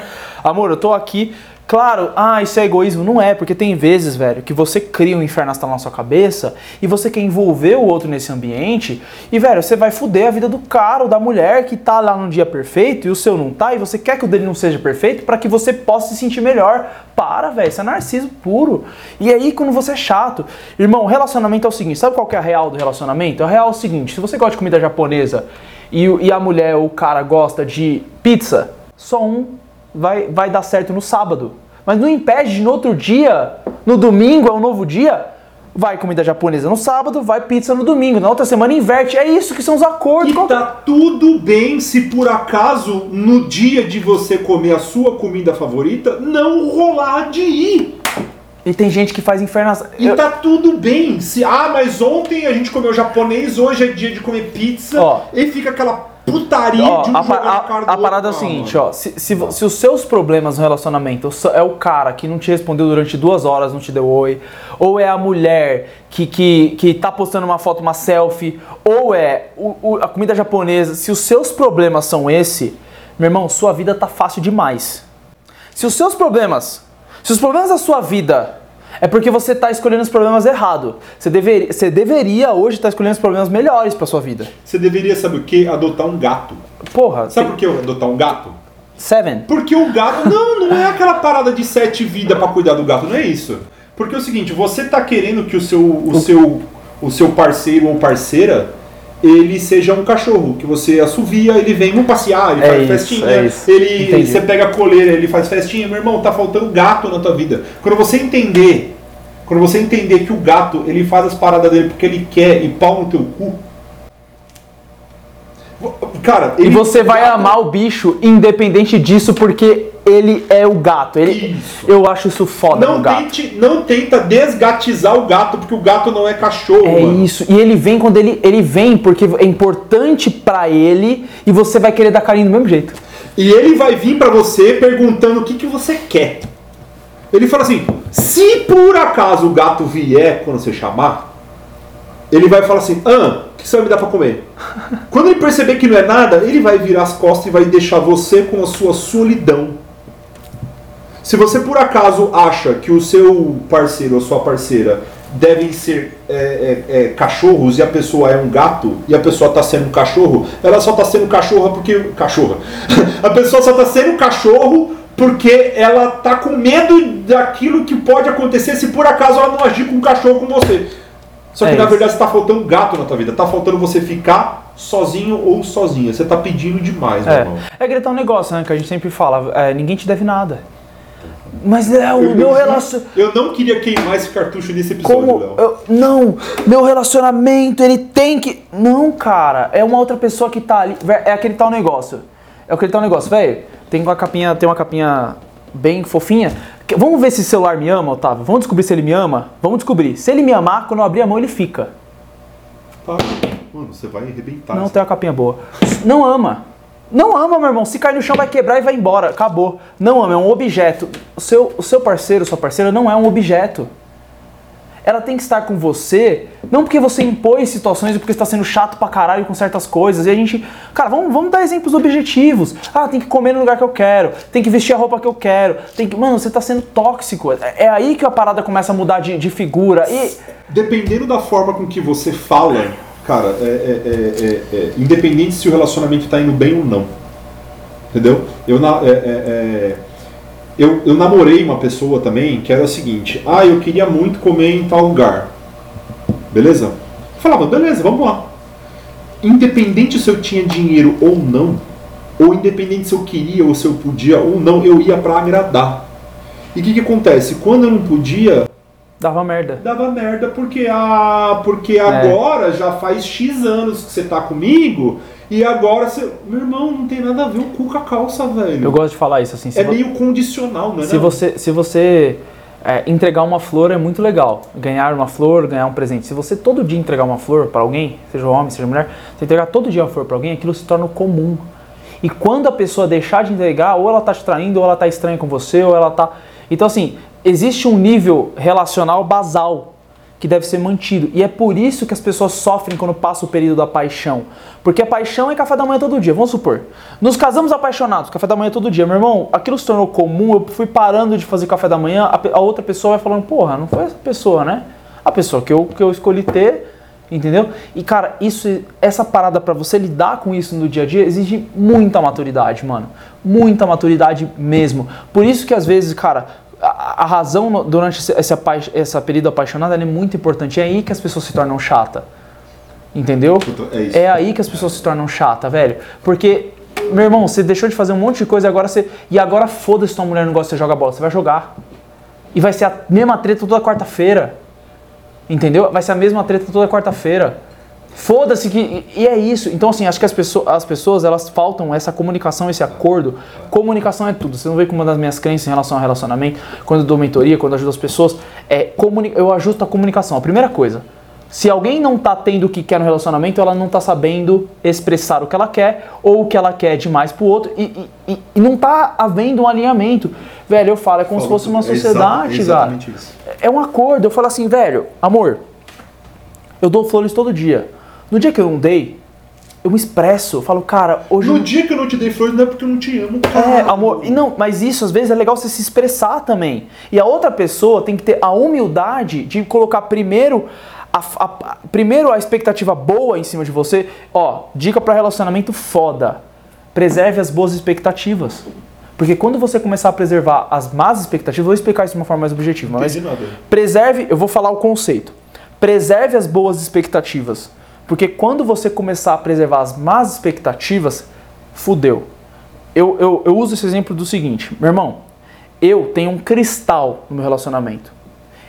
Amor, eu tô aqui. Claro, ah, isso é egoísmo. Não é, porque tem vezes, velho, que você cria um inferno na sua cabeça e você quer envolver o outro nesse ambiente e, velho, você vai fuder a vida do cara ou da mulher que tá lá no dia perfeito e o seu não tá e você quer que o dele não seja perfeito para que você possa se sentir melhor. Para, velho, isso é narciso puro. E aí, quando você é chato, irmão, relacionamento é o seguinte: sabe qual que é a real do relacionamento? A real é o seguinte: se você gosta de comida japonesa e, e a mulher ou o cara gosta de pizza, só um vai, vai dar certo no sábado. Mas não impede de no outro dia, no domingo é um novo dia, vai comida japonesa no sábado, vai pizza no domingo. Na outra semana inverte. É isso que são os acordos. E Qual- tá tudo bem se por acaso no dia de você comer a sua comida favorita não rolar de ir. E tem gente que faz inferno. E Eu- tá tudo bem. Se, ah, mas ontem a gente comeu japonês, hoje é dia de comer pizza. Ó. e fica aquela putaria Ó, de um a, pa- jogar na a- a parada é o seguinte, ó. Se, se, vo- se os seus problemas no relacionamento é o cara que não te respondeu durante duas horas, não te deu oi, ou é a mulher que, que, que tá postando uma foto, uma selfie, ou é o- o- a comida japonesa, se os seus problemas são esse, meu irmão, sua vida tá fácil demais. Se os seus problemas, se os problemas da sua vida é porque você tá escolhendo os problemas errado, você deveria, você deveria hoje estar escolhendo os problemas melhores pra sua vida. Você deveria, sabe o que? Adotar um gato. Porra, Sabe por que eu adotar um gato? Seven. Porque o gato. Não, não é aquela parada de sete vidas pra cuidar do gato, não é isso. Porque é o seguinte, você tá querendo que o seu, o seu, o seu parceiro ou parceira ele seja um cachorro, que você assovia, ele vem, vamos passear, ele É faz isso, festinha, é ele Entendi. você pega a coleira, ele faz festinha, meu irmão, tá faltando gato na tua vida. Quando você entender, quando você entender que o gato, ele faz as paradas dele porque ele quer e pau no teu cu. Cara, E ele- você vai amar o bicho independente disso, porque ele é o gato. Ele, Isso. Eu acho isso foda Não, tente, não tenta desgatizar o gato, porque o gato não é cachorro, É mano. isso. E ele vem quando ele, ele vem porque é importante pra ele e você vai querer dar carinho do mesmo jeito. E ele vai vir pra você perguntando o que, que você quer. Ele fala assim: se por acaso o gato vier quando você chamar, ele vai falar assim: ah, o que você vai me dar pra comer? Quando ele perceber que não é nada, ele vai virar as costas e vai deixar você com a sua solidão. Se você por acaso acha que o seu parceiro ou sua parceira devem ser é, é, é, cachorros e a pessoa é um gato e a pessoa está sendo um cachorro, ela só está sendo cachorra porque. Cachorra. a pessoa só está sendo cachorro porque ela tá com medo daquilo que pode acontecer se por acaso ela não agir com um cachorro com você. Só que É na isso. verdade está faltando gato na tua vida. Tá faltando você ficar sozinho ou sozinha. Você tá pedindo demais, meu É, irmão. é gritar um negócio, né? Que a gente sempre fala, é, ninguém te deve nada. Mas é o Eu- meu eu- relacionamento. Eu não queria queimar esse cartucho nesse episódio, Como. Léo. eu- não, meu relacionamento, ele tem que. Não, cara, é uma outra pessoa que tá ali. É aquele tal negócio. É aquele tal negócio, velho. Tem uma capinha, tem uma capinha bem fofinha. Vamos ver se o celular me ama, Otávio. Vamos descobrir se ele me ama? Vamos descobrir. Se ele me amar, quando eu abrir a mão, ele fica. Tá. Mano, você vai arrebentar. Não isso. tem uma capinha boa. Não ama. Não ama, meu irmão. Se cair no chão, vai quebrar e vai embora. Acabou. Não ama, é um objeto. O seu, o seu parceiro, sua parceira, não é um objeto. Ela tem que estar com você, não porque você impôs situações, ou porque está sendo chato pra caralho com certas coisas. E a gente. Cara, vamos, vamos dar exemplos objetivos. Ah, tem que comer no lugar que eu quero, tem que vestir a roupa que eu quero. Tem que. Mano, você tá sendo tóxico. É, é aí que a parada começa a mudar de, de figura. E. Dependendo da forma com que você fala, cara, é, é- é- é- é- independente se o relacionamento tá indo bem ou não. Entendeu? Eu, na- é- é- é, eu, eu namorei uma pessoa também que era o seguinte: ah, eu queria muito comer em tal lugar. Beleza? Eu falava, beleza, vamos lá. Independente se eu tinha dinheiro ou não, ou independente se eu queria ou se eu podia ou não, eu ia pra agradar. E o que, que acontece? Quando eu não podia, Dava merda. dava merda porque ah, porque agora já faz X anos que você tá comigo e agora você. Meu irmão, não tem nada a ver o cu com a calça, velho. Eu gosto de falar isso assim. é vo- meio condicional, né? Se você, se você é, entregar uma flor é muito legal. Ganhar uma flor, ganhar um presente. Se você todo dia entregar uma flor para alguém, seja homem, seja mulher, você entregar todo dia uma flor para alguém, aquilo se torna comum. E quando a pessoa deixar de entregar, ou ela tá te traindo, ou ela tá estranha com você, ou ela tá. Então, assim, existe um nível relacional basal que deve ser mantido. E é por isso que as pessoas sofrem quando passa o período da paixão. Porque a paixão é café da manhã todo dia. Vamos supor. Nos casamos apaixonados, café da manhã todo dia. Meu irmão, aquilo se tornou comum, eu fui parando de fazer café da manhã, a, outra pessoa vai falando, porra, não foi essa pessoa, né? A pessoa que eu, que eu escolhi ter, entendeu? E cara, isso, essa parada pra você lidar com isso no dia a dia exige muita maturidade, mano. Muita maturidade mesmo. Por isso que às vezes, cara, a, a razão durante apa- essa período apaixonado ela é muito importante. É aí que as pessoas se tornam chata. Entendeu? É. É aí que as pessoas se tornam chata, velho. Porque, meu irmão, você deixou de fazer um monte de coisa e agora você. E agora foda-se tua mulher não gosta de jogar bola. Você vai jogar. E vai ser a mesma treta toda quarta-feira. Entendeu? Vai ser a mesma treta toda quarta-feira. Foda-se que. E é isso. Então, assim, acho que as pessoas, as pessoas, elas faltam essa comunicação, esse acordo. Comunicação é tudo. Você não vê que uma das minhas crenças em relação ao relacionamento, quando eu dou mentoria, quando eu ajudo as pessoas, é comuni eu ajusto a comunicação. A primeira coisa. Se alguém não tá tendo o que quer no relacionamento, ela não tá sabendo expressar o que ela quer ou o que ela quer demais pro outro e, e- e- não tá havendo um alinhamento. Velho, eu falo, é como se fosse uma sociedade, cara. exatamente isso. É um acordo. Eu falo assim, velho, amor, eu dou flores todo dia. No dia que eu não dei, eu me expresso. Eu falo, cara, hoje. No eu- dia que eu não te dei flores, não é porque eu não te amo, É, cara. amor. E não, mas isso às vezes é legal você se expressar também. E a outra pessoa tem que ter a humildade de colocar primeiro a, a- a- primeiro a expectativa boa em cima de você. Ó, dica pra relacionamento foda. Preserve as boas expectativas. Porque quando você começar a preservar as más expectativas, vou explicar isso de uma forma mais objetiva, mas nada. preserve, eu vou falar o conceito. Preserve as boas expectativas. Porque quando você começar a preservar as más expectativas, fudeu. Eu, eu, eu uso esse exemplo do seguinte, meu irmão, eu tenho um cristal no meu relacionamento.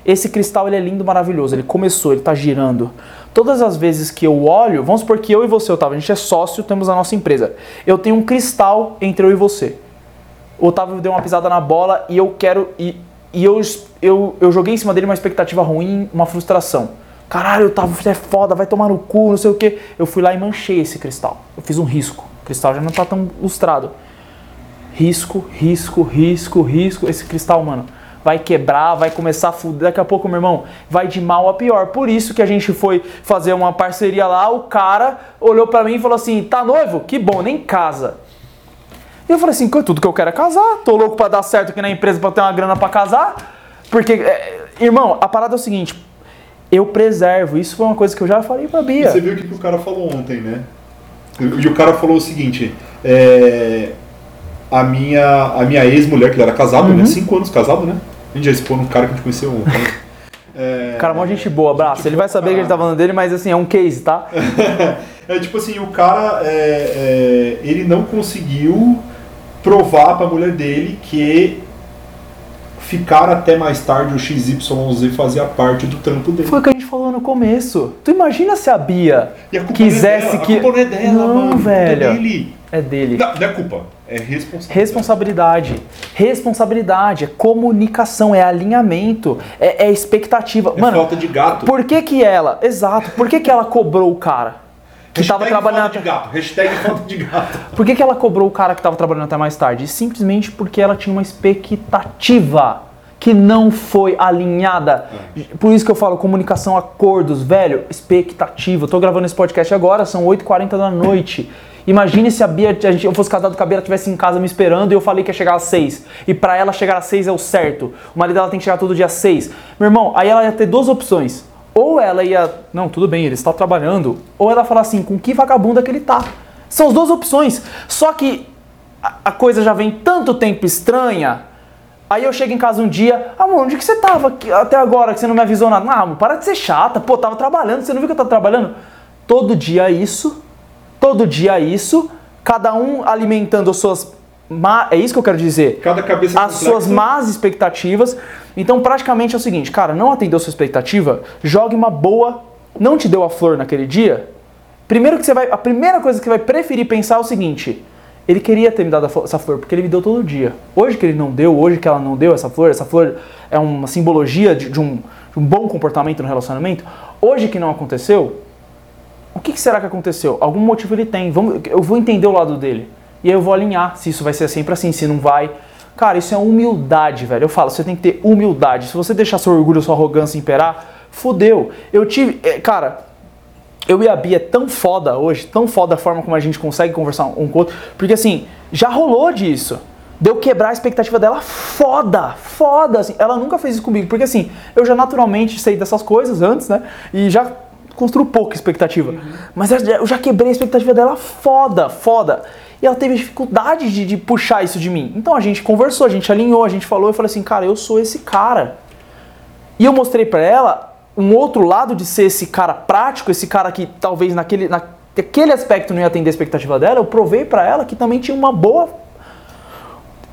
Esse cristal ele é lindo, maravilhoso. Ele começou, ele está girando. Todas as vezes que eu olho, vamos supor que eu e você, Otávio, a gente é sócio, temos a nossa empresa. Eu tenho um cristal entre eu e você. O Otávio deu uma pisada na bola e eu quero. E, e eu, eu, eu joguei em cima dele uma expectativa ruim, uma frustração. Caralho, Otávio, você é foda, vai tomar no cu, não sei o que. Eu fui lá e manchei esse cristal. Eu fiz um risco. O cristal já não está tão lustrado. Risco, risco, risco, risco. Esse cristal, mano vai quebrar, vai começar a fuder. Daqui a pouco, meu irmão, vai de mal a pior. Por isso que a gente foi fazer uma parceria lá, o cara olhou para mim e falou assim: tá noivo? Que bom, nem casa. E eu falei assim: tudo que eu quero é casar, tô louco para dar certo aqui na empresa para ter uma grana para casar. Porque, é, irmão, a parada é o seguinte: eu preservo. Isso foi uma coisa que eu já falei pra Bia. Você viu o que o cara falou ontem, né? E o cara falou o seguinte: é, a minha, a minha ex-mulher, que ele era casado, uhum. né? Cinco anos casado, né? A gente já expôs um cara que a gente conheceu ontem. É... Cara, mó gente boa, abraço. Ele vai saber que a gente tá falando dele, mas assim, é um case, tá? é tipo assim, o cara, é, é, ele não conseguiu provar pra mulher dele que ficar até mais tarde o XYZ fazia parte do trampo dele. Foi o que a gente falou no começo. Tu imagina se a Bia a quisesse é que. A culpa não é dela, não, mano. velho. É dele. É dele. Não, não é culpa. É responsabilidade. Responsabilidade. Responsabilidade. É comunicação, é alinhamento, é, é expectativa. É Mano, falta de gato. Por que que ela, exato, por que que ela cobrou o cara? Que Hashtag tava trabalhando de gato. Hashtag falta de gato. Por que, que ela cobrou o cara que estava trabalhando até mais tarde? Simplesmente porque ela tinha uma expectativa que não foi alinhada. É. Por isso que eu falo comunicação, acordos, velho, expectativa. Eu tô gravando esse podcast agora, são 8h40 da noite. Imagine se a Bia, a gente, eu fosse casado com a Bia, ela estivesse em casa me esperando e eu falei que ia chegar às 6. E para ela chegar às 6 é o certo. O marido dela tem que chegar todo dia às 6. Meu irmão, aí ela ia ter duas opções. Ou ela ia, não, tudo bem, ele está trabalhando. Ou ela falar assim, com que vagabunda que ele tá. São as duas opções. Só que a, coisa já vem tanto tempo estranha. Aí eu chego em casa um dia, amor, onde que você tava até agora que você não me avisou nada? Ah, amor, para de ser chata, pô, tava trabalhando, você não viu que eu tava trabalhando? Todo dia isso todo dia isso, cada um alimentando as suas má, é isso que eu quero dizer. Cada cabeça as complexa. suas más expectativas. Então, praticamente é o seguinte, cara, não atendeu sua expectativa, jogue uma boa, não te deu a flor naquele dia. Primeiro que você vai, a primeira coisa que você vai preferir pensar é o seguinte: ele queria ter me dado essa flor porque ele me deu todo dia. Hoje que ele não deu, hoje que ela não deu essa flor, essa flor é uma simbologia de, de, um, de um bom comportamento no relacionamento. Hoje que não aconteceu, o que, que, será que aconteceu? Algum motivo ele tem. Vamos, eu vou entender o lado dele. E aí eu vou alinhar se isso vai ser sempre assim, se não vai. Cara, isso é humildade, velho. Eu falo, você tem que ter humildade. Se você deixar seu orgulho, sua arrogância imperar, fudeu. Eu tive. É, cara, eu e a Bia é tão foda hoje, tão foda a forma como a gente consegue conversar um com o outro, porque assim, já rolou disso. Deu quebrar a expectativa dela foda, foda, assim. Ela nunca fez isso comigo, porque assim, eu já naturalmente sei dessas coisas antes, né? E já construo pouca expectativa. Uhum. Mas eu já quebrei a expectativa dela foda, foda. E ela teve dificuldade de, de, puxar isso de mim. Então a gente conversou, a gente alinhou, a gente falou. Eu falei assim, cara, eu sou esse cara. E eu mostrei para ela um outro lado de ser esse cara prático, esse cara que talvez naquele, naquele aspecto não ia atender a expectativa dela. Eu provei para ela que também tinha uma boa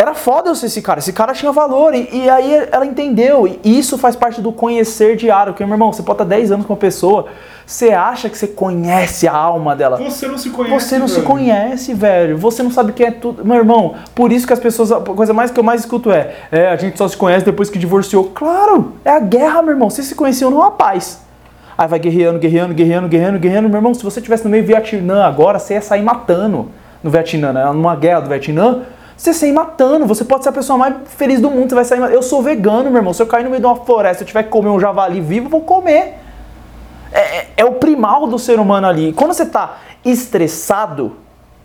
era foda eu ser esse cara, esse cara tinha valor. E, e, aí ela entendeu. E isso faz parte do conhecer diário. Porque, meu irmão, você pode estar 10 anos com uma pessoa, você acha que você conhece a alma dela. Você não se conhece. Você não velho. se conhece, velho. Você não sabe quem é tudo. Meu irmão, por isso que as pessoas. A coisa mais que eu mais escuto é: é, a gente só se conhece depois que divorciou. Claro, é a guerra, meu irmão. Você se conheceu numa paz. Aí vai guerreando, guerreando, guerreando, guerreando, guerreando. Meu irmão, se você estivesse no meio Vietnã agora, você ia sair matando no Vietnã, né? numa guerra do Vietnã você sair matando. Você pode ser a pessoa mais feliz do mundo. Você vai sair. Eu sou vegano, meu irmão. Se eu cair no meio de uma floresta e tiver que comer um javali vivo, eu vou comer. É, é, é o primal do ser humano ali. Quando você está estressado,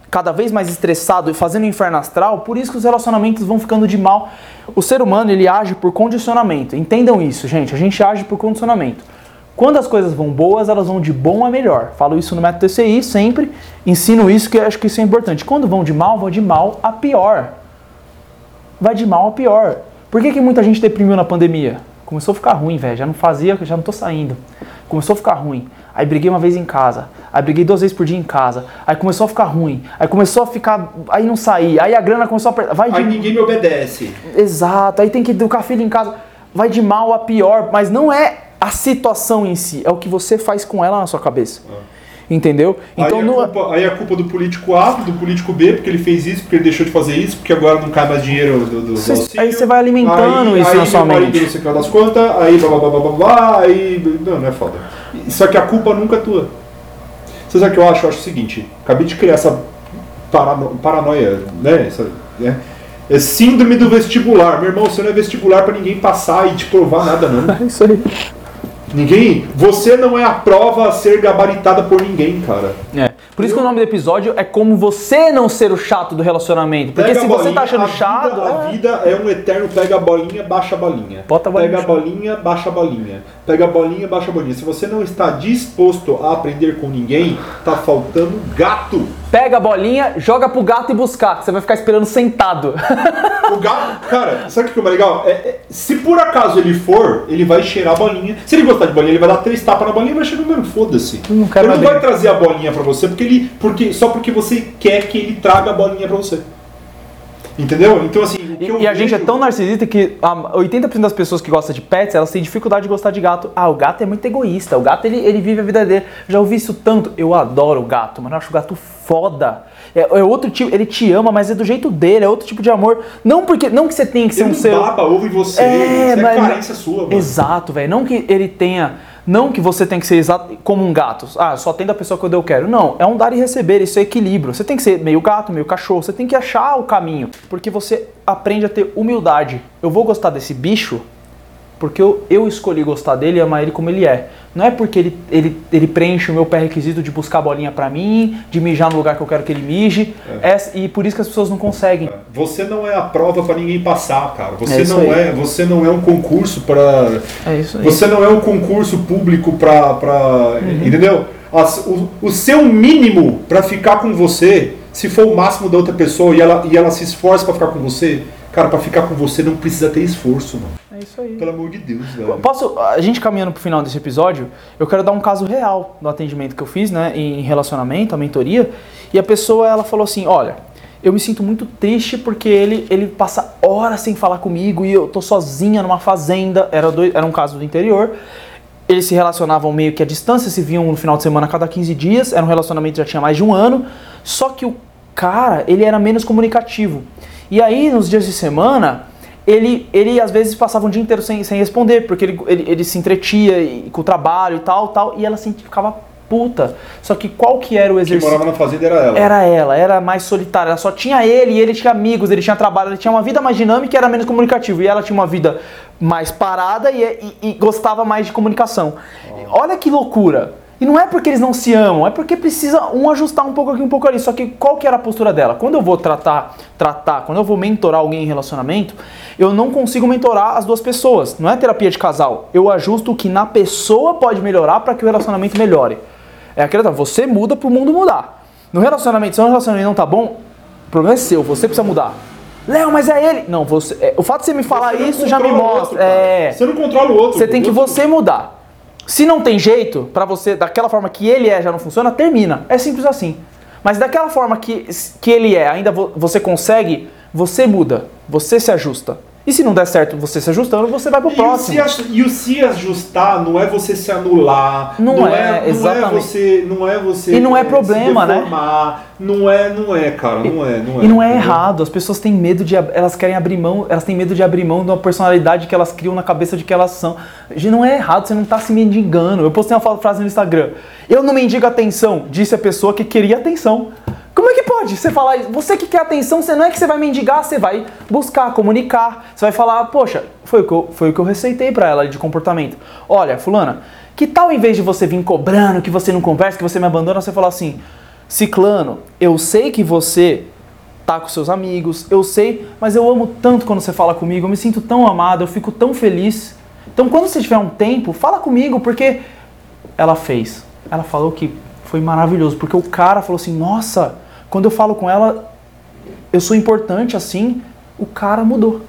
cada vez mais estressado e fazendo inferno astral, por isso que os relacionamentos vão ficando de mal. O ser humano ele age por condicionamento. Entendam isso, gente. A gente age por condicionamento. Quando as coisas vão boas, elas vão de bom a melhor. Falo isso no método TCI sempre, ensino isso que acho que isso é importante. Quando vão de mal, vão de mal a pior. Vai de mal a pior. Por que, que muita gente deprimiu na pandemia? Começou a ficar ruim, velho. Já não fazia, já não tô saindo. Começou a ficar ruim. Aí briguei uma vez em casa. Aí briguei duas vezes por dia em casa. Aí começou a ficar ruim. Aí começou a ficar. Aí não saí. Aí a grana começou a apertar. Vai de. Aí ninguém me obedece. Exato. Aí tem que educar filho em casa. Vai de mal a pior. Mas não é a situação em si. É o que você faz com ela na sua cabeça. Entendeu? Então aí, a não. culpa, aí a culpa do político A, do político B, porque ele fez isso, porque ele deixou de fazer isso, porque agora não cai mais dinheiro do, do, do Cê- auxílio. aí você vai alimentando Aí- isso aí na sua mente. Não sei o que lá das contas, aí blá blá blá blá blá aí. Não, não é foda. Só que a culpa nunca é tua. Você sabe o que eu acho? Eu acho o seguinte: acabei de criar essa parano- paranoia, né? Essa, né? É síndrome do vestibular. Meu irmão, você não é vestibular pra ninguém passar e te provar nada, não. É isso aí. Ninguém. Você não é a prova a ser gabaritada por ninguém, cara. É. Por isso que o nome do episódio é como você não ser o chato do relacionamento. Porque Pega se a você bolinha, tá achando a chato. Vida, a é. vida é um eterno pega a bolinha, baixa a bolinha. Bota a bolinha Pega a bolinha, baixa a bolinha. Pega a bolinha, baixa a bolinha. Se você não está disposto a aprender com ninguém, tá faltando gato. Pega a bolinha, joga pro gato e buscar. Você vai ficar esperando sentado. O gato, cara, sabe o que é mais legal? É, é, se por acaso ele for, ele vai cheirar a bolinha. Se ele gostar de bolinha, ele vai dar três tapas na bolinha e vai cheirar mesmo. Foda-se. Quero ele não vai trazer a bolinha pra você porque ele, porque, só porque você quer que ele traga a bolinha pra você. Entendeu? Então, assim. o que E, eu e a gente é vejo- tão narcisista que ah, 80% das pessoas que gostam de pets, elas têm dificuldade de gostar de gato. Ah, o gato é muito egoísta. O gato, ele, ele vive a vida dele. Já ouvi isso tanto. Eu adoro o gato, mas eu acho o gato foda. É, é outro tipo, ele te ama, mas é do jeito dele, é outro tipo de amor. Não porque não que você tenha que ser Ele um ser baba em você. É, é mas- carência sua, mano. Exato, velho. Não que ele tenha. Não que você tem que ser exato como um gato. Ah, só tem da pessoa que eu quero. Não, é um dar e receber, isso é equilíbrio. Você tem que ser meio gato, meio cachorro. Você tem que achar o caminho. Porque você aprende a ter humildade. Eu vou gostar desse bicho porque eu, eu escolhi gostar dele e amar ele como ele é. Não é porque ele, ele, ele preenche o meu pré-requisito de buscar a bolinha pra mim, de mijar no lugar que eu quero que ele mije. É, e por isso que as pessoas não conseguem. Você não é a prova pra ninguém passar, cara. Você É não aí. é, você não é um concurso pra. É isso aí. Você não é um concurso público pra. pra Uhum. Entendeu? As- o, o seu mínimo pra ficar com você, se for o máximo da outra pessoa e ela, e ela se esforça pra ficar com você, cara, pra ficar com você não precisa ter esforço, mano. É isso aí. Pelo amor de Deus, velho. Posso, a gente caminhando pro final desse episódio, eu quero dar um caso real do atendimento que eu fiz, né, em relacionamento, a mentoria, e a pessoa, ela falou assim, olha, eu me sinto muito triste porque ele, ele passa horas sem falar comigo e eu tô sozinha numa fazenda, era, dois, era um caso do interior, eles se relacionavam meio que à distância, se viam no final de semana a cada 15 dias, era um relacionamento que já tinha mais de um ano, só que o cara, ele era menos comunicativo. E aí, nos dias de semana, ele, ele às vezes passava um dia inteiro sem, sem responder, porque ele, ele, ele se entretia e- com o trabalho e tal, tal, e ela sempre ficava puta. Só que qual que era o Quem exercício? morava na fazenda era ela. Era ela, era mais solitária. Ela só tinha ele e ele tinha amigos, ele tinha trabalho, ele tinha uma vida mais dinâmica e era menos comunicativo. E ela tinha uma vida mais parada e, e- e gostava mais de comunicação. Olha que loucura. E não é porque eles não se amam, é porque precisa um ajustar um pouco aqui, um pouco ali. Só que qual que era a postura dela? Quando eu vou tratar, tratar, quando eu vou mentorar alguém em relacionamento, eu não consigo mentorar as duas pessoas. Não é terapia de casal. Eu ajusto o que na pessoa pode melhorar para que o relacionamento melhore. É aquela, você muda pro mundo mudar. No relacionamento, se o relacionamento não tá bom, o problema é seu, você precisa mudar. Léo, mas é ele. Não, você, é, o fato de você me falar Você isso já me o mostra. outro, é, Você não controla o outro. você tem que O você mudar. Se não tem jeito, pra você, daquela forma que ele é, já não funciona, termina. É simples assim. Mas daquela forma que, que ele é, ainda vo- você consegue, você muda, você se ajusta. E se não der certo você se ajustando, você vai pro E o, próximo. se, aj- e o se ajustar não é você se anular, Não é, é, não exatamente. é você, não é você E não é eh, problema, se né? deformar, não é, não é, cara, não é, não é. E não é errado, as pessoas têm medo de. Elas querem abrir mão, elas têm medo de abrir mão de uma personalidade que elas criam na cabeça de que elas são. Não é errado, você não tá se mendigando. Eu postei uma frase no Instagram. Eu não mendigo atenção, disse a pessoa que queria atenção. Como é que pode você falar isso? Você que quer atenção, você não é que você vai mendigar, você vai buscar, comunicar. Você vai falar, poxa, foi o que eu, foi o que eu receitei pra ela de comportamento. Olha, fulana, que tal em vez de você vir cobrando, que você não conversa, que você me abandona, você falar assim, Ciclano, eu sei que você tá com seus amigos, eu sei, mas eu amo tanto quando você fala comigo, eu me sinto tão amado, eu fico tão feliz. Então quando você tiver um tempo, fala comigo, porque ela fez. Ela falou que foi maravilhoso, porque o cara falou assim: "Nossa, quando eu falo com ela, eu sou importante assim". O cara mudou.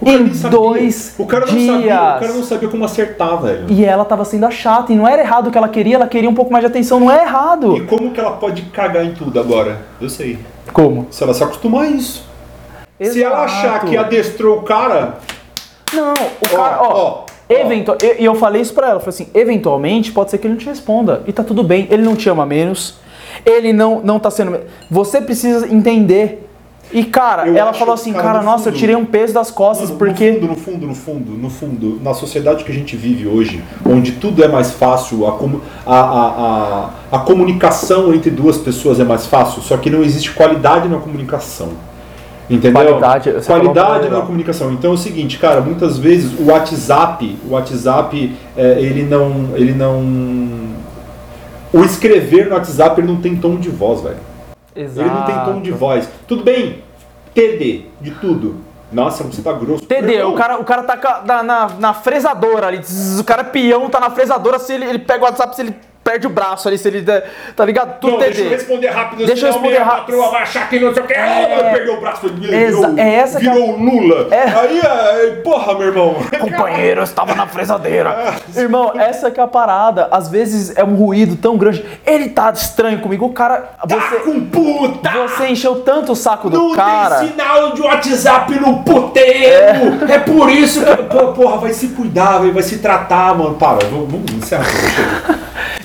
O cara em dois o cara não dias. sabia, o cara não sabia como acertar, velho. E ela tava sendo a chata, e não era errado o que ela queria, ela queria um pouco mais de atenção, não é errado. E como que ela pode cagar em tudo agora? Eu sei. Como? Se ela se acostumar a isso. Se ela achar Exato. que adestrou o cara, Não, o cara, ó. ó, ó. eventu- E e eu falei isso pra ela, eu falei assim, eventualmente pode ser que ele não te responda. E tá tudo bem, ele não te ama menos, ele não, não tá sendo. Você precisa entender. E, cara, Eu ela falou assim, cara, cara, no nossa, eu fundo- tirei um peso das costas, Mano, porque. No fundo, no fundo, no fundo, no fundo, na sociedade que a gente vive hoje, onde tudo é mais fácil, a, a, a, a, comunicação entre duas pessoas é mais fácil, só que não existe qualidade na comunicação. Entendeu? Qualidade, qualidade na comunicação. Então é o seguinte, cara, muitas vezes o WhatsApp, o WhatsApp, é, ele não, ele não, o escrever no WhatsApp ele não tem tom de voz, velho. Exato. Ele não tem tom de voz. Tudo bem, TD, de tudo. Nossa, você tá grosso. TD, o cara, o cara tá na, na, na fresadora ali, o cara é peão, tá na fresadora, se ele, ele pega o WhatsApp, se ele perde o braço ali, se ele. Tá ligado? Tudo Não, deixa eu responder rápido, Deixa eu responder minha rápido. patroa vai achar que não sei o que. É. Perdeu o braço, ele virou, é essa que é- virou Lula. É. Aí, é, porra, meu irmão. Companheiro, eu estava na fresadeira. Irmão, essa que é a parada. Às vezes é um ruído tão grande. Ele tá estranho comigo. O cara. Tá Você, com puta! você encheu tanto o saco do Não cara. tem sinal de WhatsApp no puteiro! É, por isso que. Porra, vai se cuidar, vai, se tratar, mano. Para, vamos, vamos encerrar.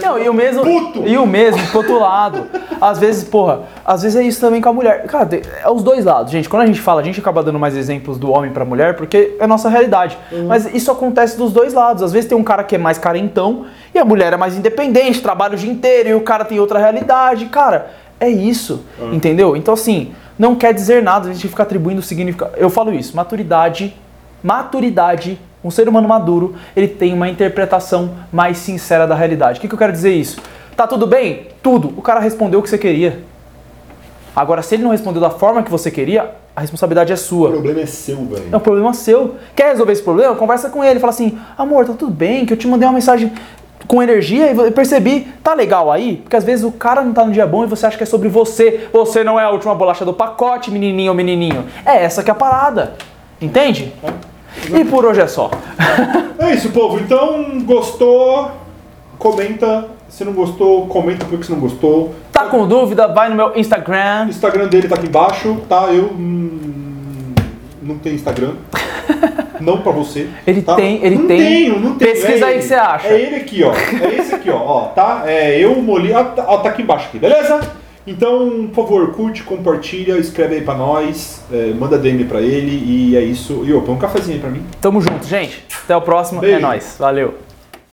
Não, e o mesmo. Puto! E o mesmo pro outro lado. Às vezes, porra, às vezes é isso também com a mulher. Cara, é os dois lados, gente. Quando a gente fala, a gente acaba dando mais exemplos do homem pra mulher, porque é a nossa realidade. Mas isso acontece dos dois lados. Às vezes tem um cara que é mais carentão e a mulher é mais independente, trabalha o dia inteiro e o cara tem outra realidade. Cara, é isso. Entendeu? Então, assim, não quer dizer nada, a gente fica atribuindo significado. Eu falo isso, maturidade maturidade, um ser humano maduro, ele tem uma interpretação mais sincera da realidade. O que, que eu quero dizer isso? Tá tudo bem? Tudo. O cara respondeu o que você queria. Agora, se ele não respondeu da forma que você queria, a responsabilidade é O sua. problema é seu, velho. É um problema seu. Quer resolver esse problema? Conversa com ele. Fala assim, amor, tá tudo bem, que eu te mandei uma mensagem com energia e percebi, tá legal aí? Porque às vezes o cara não tá no dia bom e você acha que é sobre você. Você não é a última bolacha do pacote, menininho ou menininho. É essa que é a parada. Entende? E por hoje é só. É isso, povo. Então, gostou? Comenta. Se não gostou, comenta por que você não gostou. Tá com dúvida? Vai no meu O Instagram. Instagram dele tá aqui embaixo, tá? Eu hum, não tenho Instagram. Não pra você. Ele tá? tem, ele não tem. Tenho, não tenho. Pesquisa É aí que você acha. É ele aqui, ó. É esse aqui, ó. ó tá? É eu, Moli. Ó, tá, ó, tá aqui embaixo aqui, beleza? Então, por favor, curte, compartilha, escreve aí pra nós, é, manda DM pra ele e é isso. E põe um cafezinho aí pra mim. Tamo junto, gente. Até o próximo. É Beijo. nóis. Valeu.